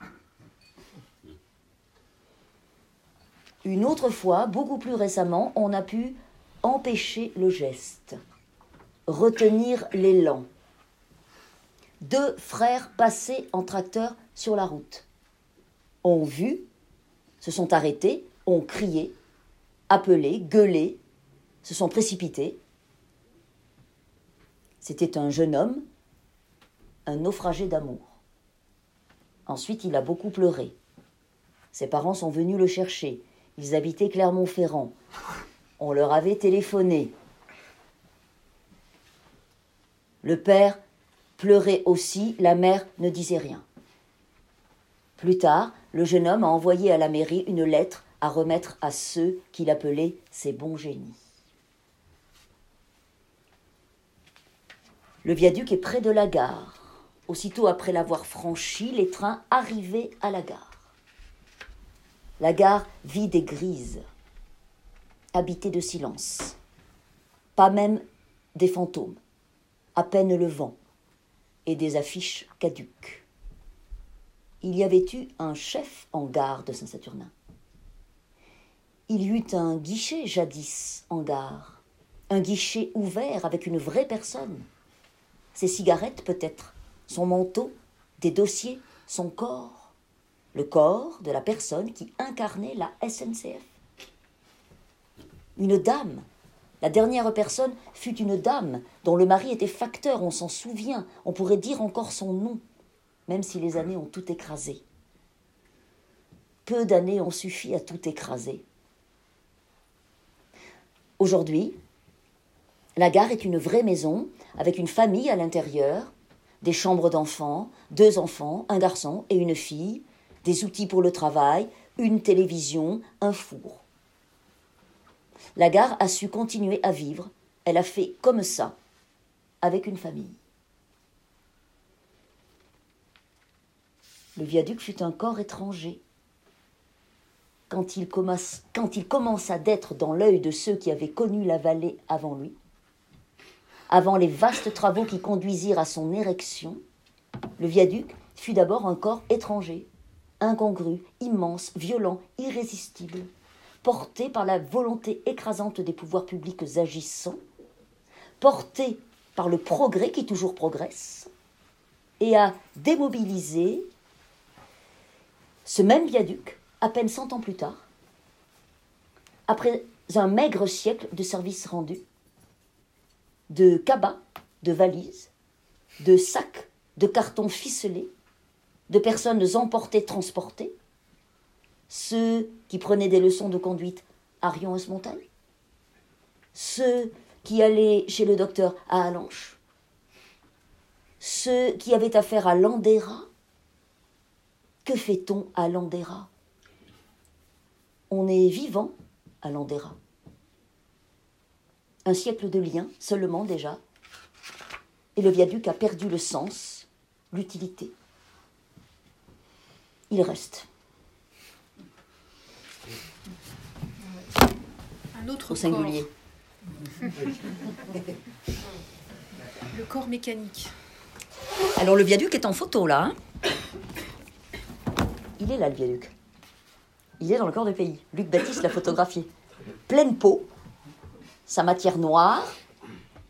Une autre fois, beaucoup plus récemment, on a pu empêcher le geste, retenir l'élan. Deux frères passés en tracteur sur la route ont vu, se sont arrêtés, ont crié, appelé, gueulé, se sont précipités. C'était un jeune homme, un naufragé d'amour. Ensuite, il a beaucoup pleuré. Ses parents sont venus le chercher. Ils habitaient Clermont-Ferrand. On leur avait téléphoné. Le père pleurait aussi, la mère ne disait rien. Plus tard, le jeune homme a envoyé à la mairie une lettre à remettre à ceux qu'il appelait ses bons génies. Le viaduc est près de la gare. Aussitôt après l'avoir franchi, les trains arrivaient à la gare. La gare vide et grise, habitée de silence. Pas même des fantômes, à peine le vent et des affiches caduques. Il y avait eu un chef en gare de Saint-Saturnin. Il y eut un guichet jadis en gare, un guichet ouvert avec une vraie personne. Ses cigarettes peut-être, son manteau, des dossiers, son corps le corps de la personne qui incarnait la SNCF. Une dame. La dernière personne fut une dame dont le mari était facteur, on s'en souvient, on pourrait dire encore son nom, même si les années ont tout écrasé. Peu d'années ont suffi à tout écraser. Aujourd'hui, la gare est une vraie maison avec une famille à l'intérieur, des chambres d'enfants, deux enfants, un garçon et une fille, des outils pour le travail, une télévision, un four. La gare a su continuer à vivre, elle a fait comme ça, avec une famille. Le viaduc fut un corps étranger. Quand il, commença d'être dans l'œil de ceux qui avaient connu la vallée avant lui, avant les vastes travaux qui conduisirent à son érection, le viaduc fut d'abord un corps étranger, incongru, immense, violent, irrésistible, porté par la volonté écrasante des pouvoirs publics agissants, porté par le progrès qui toujours progresse, et a démobilisé ce même viaduc, à peine cent ans plus tard, après un maigre siècle de services rendus, de cabas, de valises, de sacs, de cartons ficelés, de personnes emportées, transportées, ceux qui prenaient des leçons de conduite à Rion-Montagne, ceux qui allaient chez le docteur à Alanche, ceux qui avaient affaire à Landera. Que fait-on à Landera? On est vivant à Landera. Un siècle de lien seulement déjà, et le viaduc a perdu le sens, l'utilité il reste. Un autre Au singulier. corps. Le corps mécanique. Alors le viaduc est en photo là. hein. Il est là le viaduc. Il est dans le corps de pays. Luc Baptiste l'a photographié. Pleine peau, sa matière noire,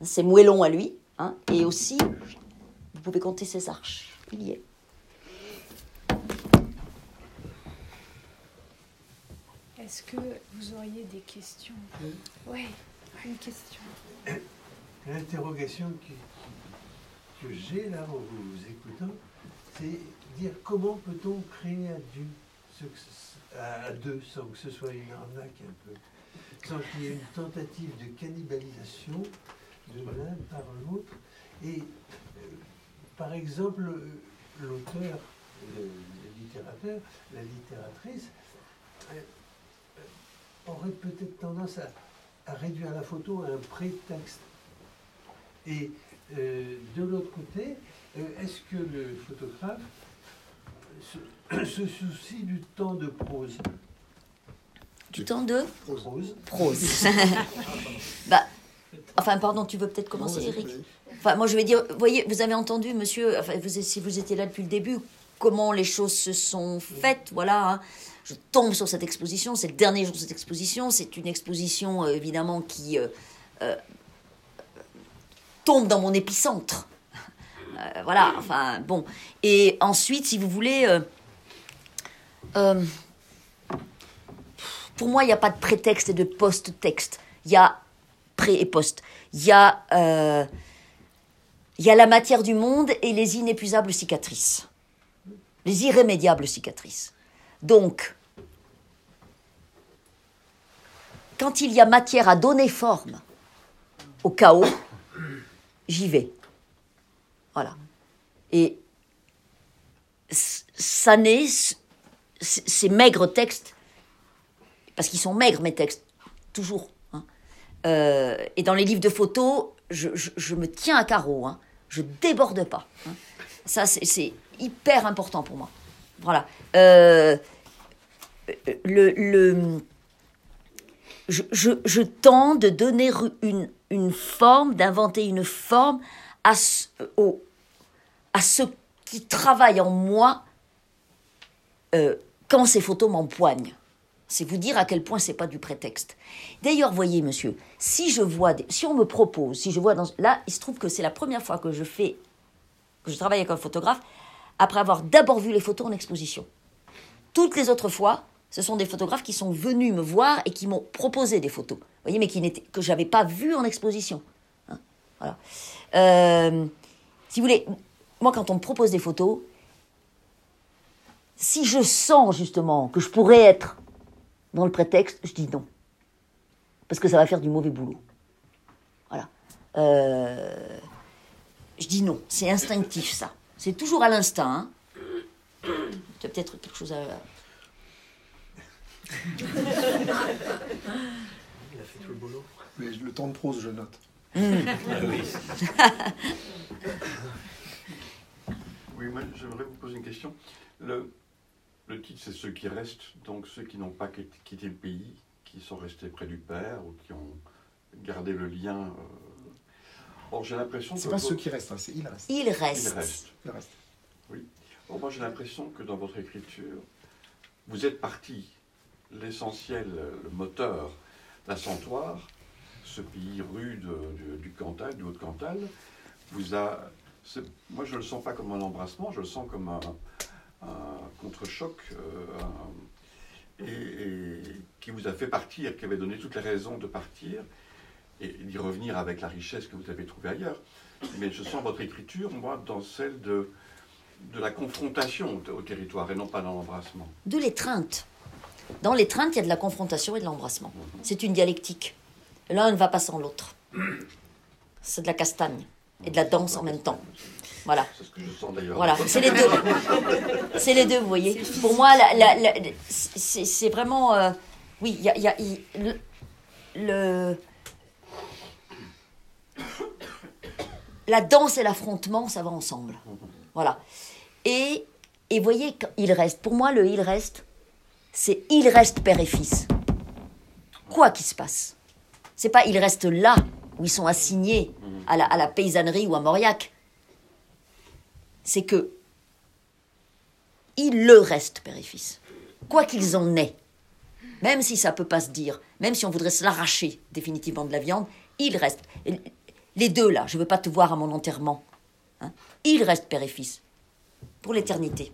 ses moellons à lui, hein, et aussi, vous pouvez compter ses arches. Il y est. Est-ce que vous auriez des questions? Oui, une question. L'interrogation que, que j'ai là en vous écoutant, c'est dire comment peut-on créer à deux, ce que ce- à deux sans que ce soit une arnaque un peu, sans qu'il y ait une tentative de cannibalisation de l'un par l'autre. Et euh, par exemple, l'auteur, le, le littérateur, la littératrice, euh, euh, aurait peut-être tendance à, à réduire la photo à un prétexte. Et euh, de l'autre côté, est-ce que le photographe se soucie du temps de prose Du temps de Prose. prose. bah, enfin, pardon, tu veux peut-être commencer, Eric. Enfin, moi, je vais dire, vous voyez, vous avez entendu, monsieur, enfin, vous, si vous étiez là depuis le début, comment les choses se sont faites, voilà. hein. Je tombe sur cette exposition, c'est le dernier jour de cette exposition. C'est une exposition, euh, évidemment, qui euh, euh, tombe dans mon épicentre. Euh, voilà, enfin, bon. Et ensuite, si vous voulez, euh, euh, pour moi, il n'y a pas de prétexte et de post-texte. Il y a pré et post. Il y il y a la matière du monde et les inépuisables cicatrices. Les irrémédiables cicatrices. Donc, quand il y a matière à donner forme au chaos, j'y vais. Voilà. Et ça naît, ces maigres textes, parce qu'ils sont maigres mes textes, toujours. hein. Euh, et dans les livres de photos, je, je- me tiens à carreau, hein. je déborde pas. hein. Ça, c'est hyper important pour moi. Voilà. Euh, le, le- je, je, je tends de donner une, une forme, d'inventer une forme à, ce- au- à ce qui travaille en moi euh, quand ces photos m'empoignent. C'est vous dire à quel point c'est pas du prétexte. D'ailleurs, voyez, monsieur, si je vois, si on me propose, si je vois dans, là, il se trouve que c'est la première fois que je fais, que je travaille avec un photographe après avoir d'abord vu les photos en exposition. Toutes les autres fois, ce sont des photographes qui sont venus me voir et qui m'ont proposé des photos. Voyez, mais qui que j'avais pas vues en exposition. Hein, voilà. Euh, si vous voulez, moi, quand on me propose des photos, si je sens justement que je pourrais être dans le prétexte, je dis non. Parce que ça va faire du mauvais boulot. Voilà. Euh, je dis non. C'est instinctif, ça. C'est toujours à l'instinct. hein. Tu as peut-être quelque chose à. Il a fait tout le boulot. Mais le temps de prose, je note. Ah oui. Oui, moi j'aimerais vous poser une question. Le, le titre, c'est Ceux qui restent, donc ceux qui n'ont pas quitté quitté le pays, qui sont restés près du Père ou qui ont gardé le lien. euh. Or, j'ai l'impression que. C'est pas ceux qui restent, hein, c'est il reste. Il Il reste. reste. Il reste. Or, moi, j'ai l'impression que dans votre écriture, vous êtes parti, l'essentiel, le moteur, l'assentoir, ce pays rude du, du Cantal, du Haut-Cantal, vous a. Moi, je ne le sens pas comme un embrassement, je le sens comme un, un contre-choc euh, et, et qui vous a fait partir, qui avait donné toutes les raisons de partir et d'y revenir avec la richesse que vous avez trouvée ailleurs. Mais je sens votre écriture, moi, dans celle de, de la confrontation au, au territoire et non pas dans l'embrassement. De l'étreinte. Dans l'étreinte, il y a de la confrontation et de l'embrassement. C'est une dialectique. L'un ne va pas sans l'autre. C'est de la castagne et de la danse en même temps. Voilà. C'est ce que je sens d'ailleurs. Voilà, c'est les deux. C'est les deux, vous voyez. Pour moi, la- la- la- c'est vraiment. euh, oui, il y a, y le, le- La danse et l'affrontement, ça va ensemble. Voilà. Et, et voyez, quand il reste. Pour moi, le il reste, c'est il reste père et fils. Quoi qu'il se passe. C'est pas il reste là où ils sont assignés à la, à la paysannerie ou à Mauriac. C'est que ils le restent père et fils, quoi qu'ils en aient. Même si ça peut pas se dire, même si on voudrait se l'arracher définitivement de la viande, ils restent. Et Les deux là, je veux pas te voir à mon enterrement. hein. Ils restent père et fils pour l'éternité.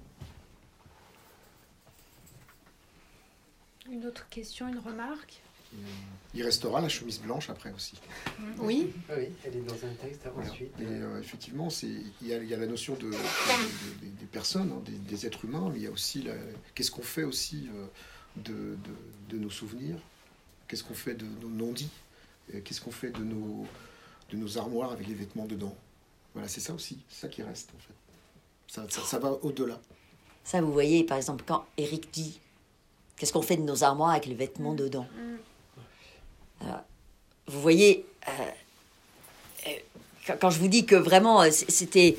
Une autre question, une remarque? Il restera la chemise blanche après aussi. Oui. Ah oui, elle est dans un texte Voilà. ensuite. Et euh, effectivement, c'est il y, a, il y a la notion de, de- de- des- des personnes, hein, des, des êtres humains, mais il y a aussi la- qu'est-ce qu'on fait aussi euh, de, de- de nos souvenirs, qu'est-ce qu'on fait de nos non-dits, qu'est-ce qu'on fait de nos, de nos armoires avec les vêtements dedans? Voilà, c'est ça aussi, c'est ça qui reste en fait. Ça, ça- ça va au-delà. Ça, vous voyez, par exemple, quand Eric dit Qu'est-ce qu'on fait de nos armoires avec les vêtements dedans? Vous voyez, euh, euh, quand, je vous dis que vraiment, euh, c'était.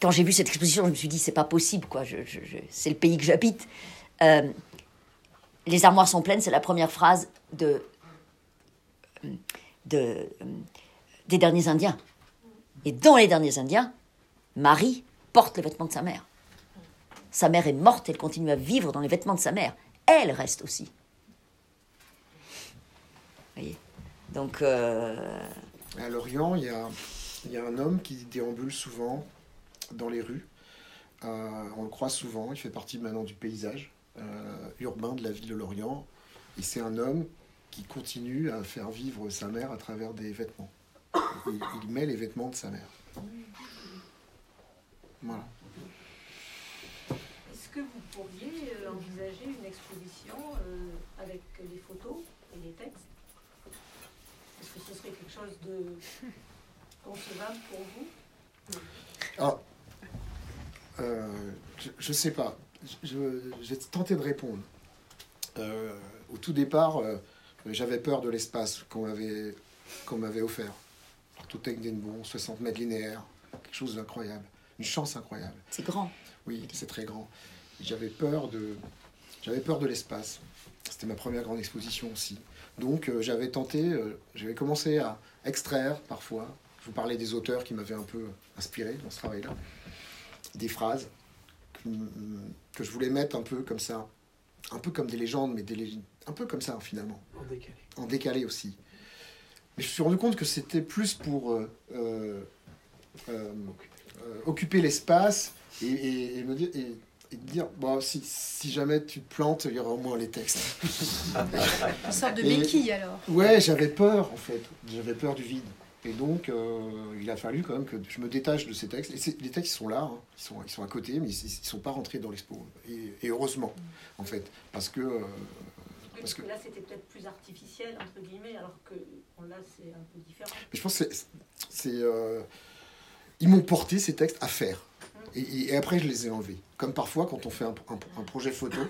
Quand j'ai vu cette exposition, je me suis dit C'est pas possible, quoi. C'est le pays que j'habite. Les armoires sont pleines, c'est la première phrase de. de des derniers Indiens. Et dans les derniers Indiens, Marie porte les vêtements de sa mère. Sa mère est morte, elle continue à vivre dans les vêtements de sa mère. Elle reste aussi. Voyez Donc, euh, À Lorient, il y a, il y a un homme qui déambule souvent dans les rues. Euh, on le croise souvent, il fait partie maintenant du paysage euh, urbain de la ville de Lorient. Et c'est un homme qui continue à faire vivre sa mère à travers des vêtements. Il, il met les vêtements de sa mère. Voilà. Est-ce que vous pourriez envisager une exposition euh, avec les photos et les textes Est-ce que ce serait quelque chose de concevable pour vous Alors, euh, je, je sais pas. Vais tenter de répondre. Euh, au tout départ, euh, j'avais peur de l'espace qu'on m'avait qu'on m'avait offert. Tout avec des bons 60 mètres linéaires, quelque chose d'incroyable, une chance incroyable. c'est grand. Oui, c'est très grand. J'avais peur de, j'avais peur de l'espace. C'était ma première grande exposition aussi. Donc euh, j'avais tenté, euh, j'avais commencé à extraire parfois. Je vous parlais des auteurs qui m'avaient un peu inspiré dans ce travail-là, des phrases que, que je voulais mettre un peu comme ça, un peu comme des légendes, mais des lég- un peu comme ça finalement En décalé. en décalé aussi. Mais je me suis rendu compte que c'était plus pour euh, occuper l'espace et, et- et me dire, et, et dire bon, si, si jamais tu te plantes, il y aura au moins les textes. Une sorte de Et- béquille alors. Ouais, j'avais peur en fait. J'avais peur du vide. Et donc, euh, il a fallu quand même que je me détache de ces textes. Et les textes ils sont là, hein. ils, sont, ils sont à côté, mais ils ne sont pas rentrés dans l'expo. Et, et heureusement, en fait. Parce que. euh, Parce que là, c'était peut-être plus artificiel, entre guillemets, alors que bon, là, c'est un peu différent. Mais je pense que c'est- c'est. euh, ils m'ont porté ces textes à faire. Et, après, je les ai enlevés. Comme parfois, quand on fait un, projet photo,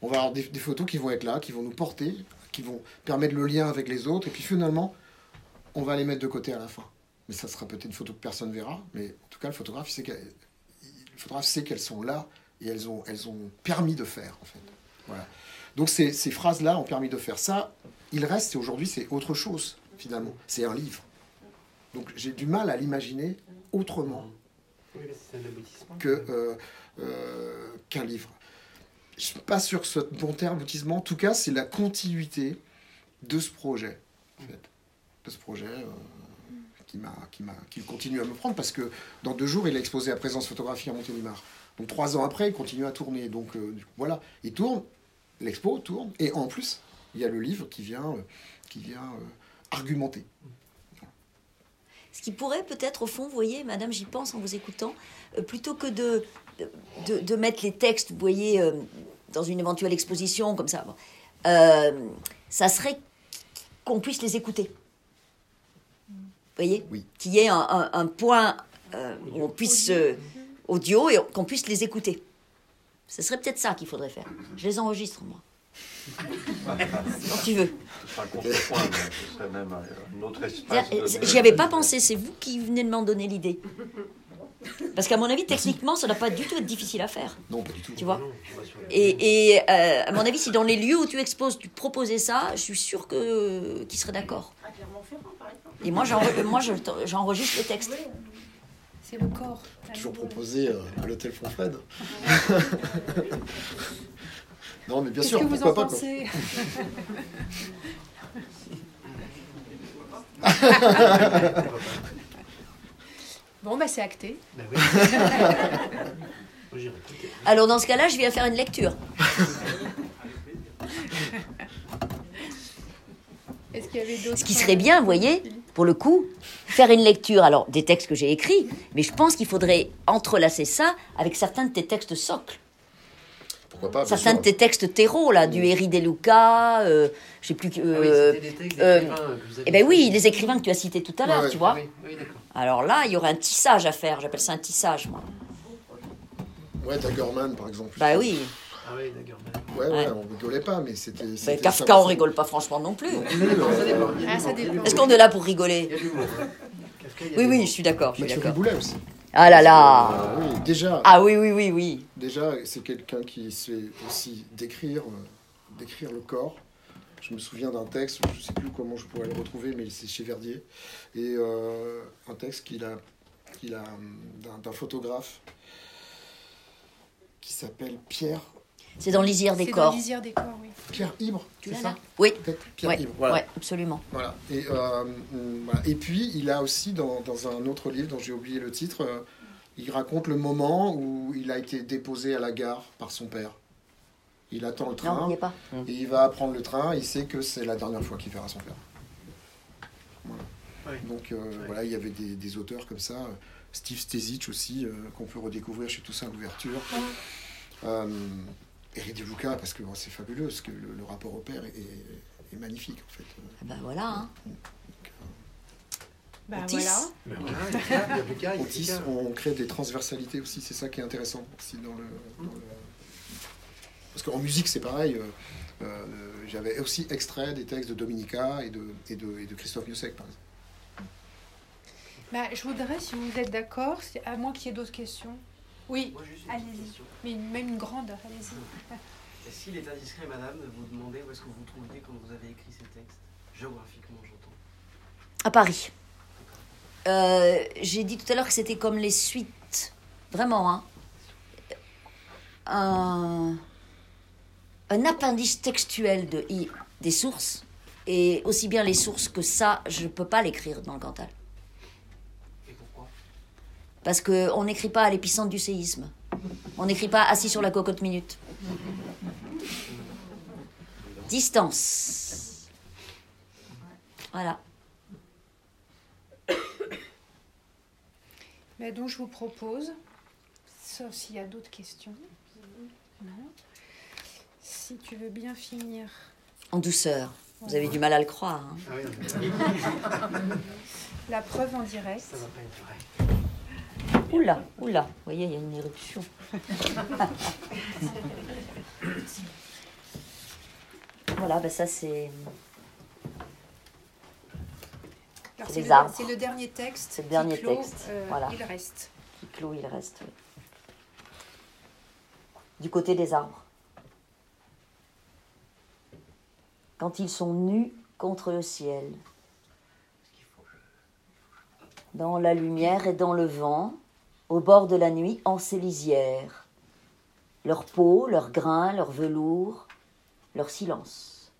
on va avoir des, photos qui vont être là, qui vont nous porter, qui vont permettre le lien avec les autres. Et puis finalement, on va les mettre de côté à la fin. Mais ça sera peut-être une photo que personne verra. Mais en tout cas, le photographe sait qu'elles, sont là et elles ont, permis de faire, en fait. Donc ces phrases-là ont permis de faire ça. Il reste, et aujourd'hui, c'est autre chose, finalement. C'est un livre. Donc j'ai du mal à l'imaginer autrement Oui, mais c'est un aboutissement. que, euh, euh, qu'un livre. Je suis pas sûr que ce soit bon terme, aboutissement. En tout cas, c'est la continuité de ce projet, en fait. De ce projet euh, qui, m'a, qui, m'a, qui continue à me prendre, parce que dans deux jours, il a exposé à Présence Photographie à Montélimar. Donc trois ans après, il continue à tourner. Donc euh, voilà, il tourne, l'expo tourne, et en plus, il y a le livre qui vient, euh, qui vient argumenter. Ce qui pourrait peut-être, au fond, vous voyez, madame, j'y pense en vous écoutant, euh, plutôt que de, de, de mettre les textes, vous voyez, euh, dans une éventuelle exposition comme ça, bon, euh, ça serait qu'on puisse les écouter. Vous voyez Oui. Qu'il y ait un, un- un point euh, où on puisse. euh, audio et qu'on puisse les écouter. Ce serait peut-être ça qu'il faudrait faire. Je les enregistre, moi. Quand tu veux. Ce sera un contrepoint, mais ce serait même un, un autre espace. C'est-à-dire, de- euh, J'y avais pas pensé, c'est vous qui venez de m'en donner l'idée. Parce qu'à mon avis, techniquement, ça ne doit pas du tout être difficile à faire. Non, pas du tout. Tu vois Et, et, euh, à mon avis, si dans les lieux où tu exposes, tu proposais ça, je suis sûre que qu'ils seraient d'accord. À Clermont-Ferrand, par exemple. Et moi, je- j'enregistre le texte. C'est le corps. Toujours proposé euh, à l'hôtel Fonfred. Non, mais bien Qu'est-ce sûr, que vous pourquoi en pas. quoi. pensez? Bon, bah c'est acté. Ben oui. Écouter. Alors dans ce cas-là, je viens faire une lecture. Est-ce qu'il y avait d'autres Ce qui serait bien, vous voyez, pour le coup, faire une lecture, alors des textes que j'ai écrits, mais je pense qu'il faudrait entrelacer ça avec certains de tes textes socles. Pourquoi pas Certains de tes textes terreaux, là, du Héry des Luca, euh, je sais plus. Ah oui, euh, c'était des textes euh, d'écrivains que vous avez eh ben oui, les écrivains que tu as cités tout à l'heure, Ouais, tu vois. Oui, oui, d'accord. Alors là, il y aurait un tissage à faire, j'appelle ça un tissage, moi. Ouais, Daggerman, par exemple. Bah oui, Ah oui, Ouais, ouais, Ouais. on rigolait pas, mais c'était. C'était- Kafka, on rigole pas franchement non plus. Ah. Est-ce qu'on est là pour rigoler? Kafka, Oui, oui, je suis d'accord, je suis Mathieu d'accord. Riboulet aussi. Ah là là Euh, oui, déjà, Ah oui, oui, oui, oui. déjà c'est quelqu'un qui sait aussi décrire, euh, décrire le corps. Je me souviens d'un texte, je ne sais plus comment je pourrais le retrouver, mais c'est chez Verdier. Et euh, un texte qu'il a, qu'il a d'un photographe qui s'appelle Pierre, C'est dans l'isière des C'est dans corps. l'isière des corps, oui. Pierre Ibre, Tu c'est ça Oui, Pierre ouais, Ibre, voilà. ouais, absolument. Voilà. Et, euh, hum, voilà. Et puis, il a aussi, dans, dans un autre livre dont j'ai oublié le titre, euh, il raconte le moment où il a été déposé à la gare par son père. Il attend le Non, train il n'y est pas. et il va prendre le train. Il sait que c'est la dernière fois qu'il verra son père. Voilà. Donc, euh, voilà, il y avait des, des auteurs comme ça. Steve Stesic aussi, euh, qu'on peut redécouvrir chez Toussaint l'ouverture. Euh, Eric De Luca, parce que bon, c'est fabuleux, parce que le, le rapport au père est, magnifique en fait. Ben voilà. hein. Bah Otis. voilà. Ben voilà, Otis, qu'à. on crée des transversalités aussi, c'est ça qui est intéressant aussi dans le. dans le- Parce qu'en musique, c'est pareil. euh, euh, J'avais aussi extrait des textes de Dominica et de, et de, et de Christophe Miossec, par exemple. Bah, je voudrais, si vous êtes d'accord, à moins qu'il y ait d'autres questions. Oui, Allez-y. mais une- même une grande, allez-y. Est-ce qu'il est indiscret, madame, de vous demander où est-ce que vous vous trouviez quand vous avez écrit ces textes Géographiquement, j'entends? À Paris. Euh, J'ai dit tout à l'heure que c'était comme les suites. Vraiment, hein. Un, un appendice textuel de, i- des sources. Et aussi bien les sources que ça, je ne peux pas l'écrire dans le Cantal. Parce qu'on n'écrit pas à l'épicentre du séisme. On n'écrit pas assis sur la cocotte minute. Distance. Voilà. Mais donc je vous propose, sauf s'il y a d'autres questions. Non. Si tu veux bien finir. En douceur. Vous avez du mal à le croire. hein. Ah La preuve en direct. ça va pas être vrai. Oula, oula. Vous voyez, il y a une éruption. voilà, ben ça c'est C'est c'est les le, arbres. c'est le dernier texte. C'est le qui dernier clôt, texte, euh, voilà. Il reste. qui clôt, il reste. oui. Du côté des arbres. Quand ils sont nus contre le ciel. Dans la lumière et dans le vent, au bord de la nuit, en ces lisières. Leur peau, leur grain, leur velours, leur silence.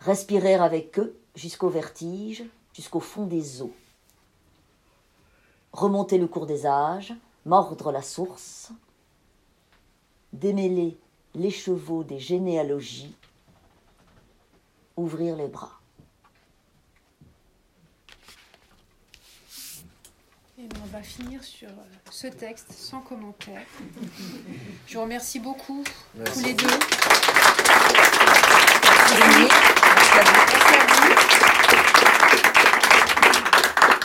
Respirer avec eux jusqu'au vertige, jusqu'au fond des eaux remonter le cours des âges, mordre la source, démêler les chevaux des généalogies, ouvrir les bras. On va finir sur euh, ce texte sans commentaire. Je vous remercie beaucoup tous les deux. Merci. Merci à vous.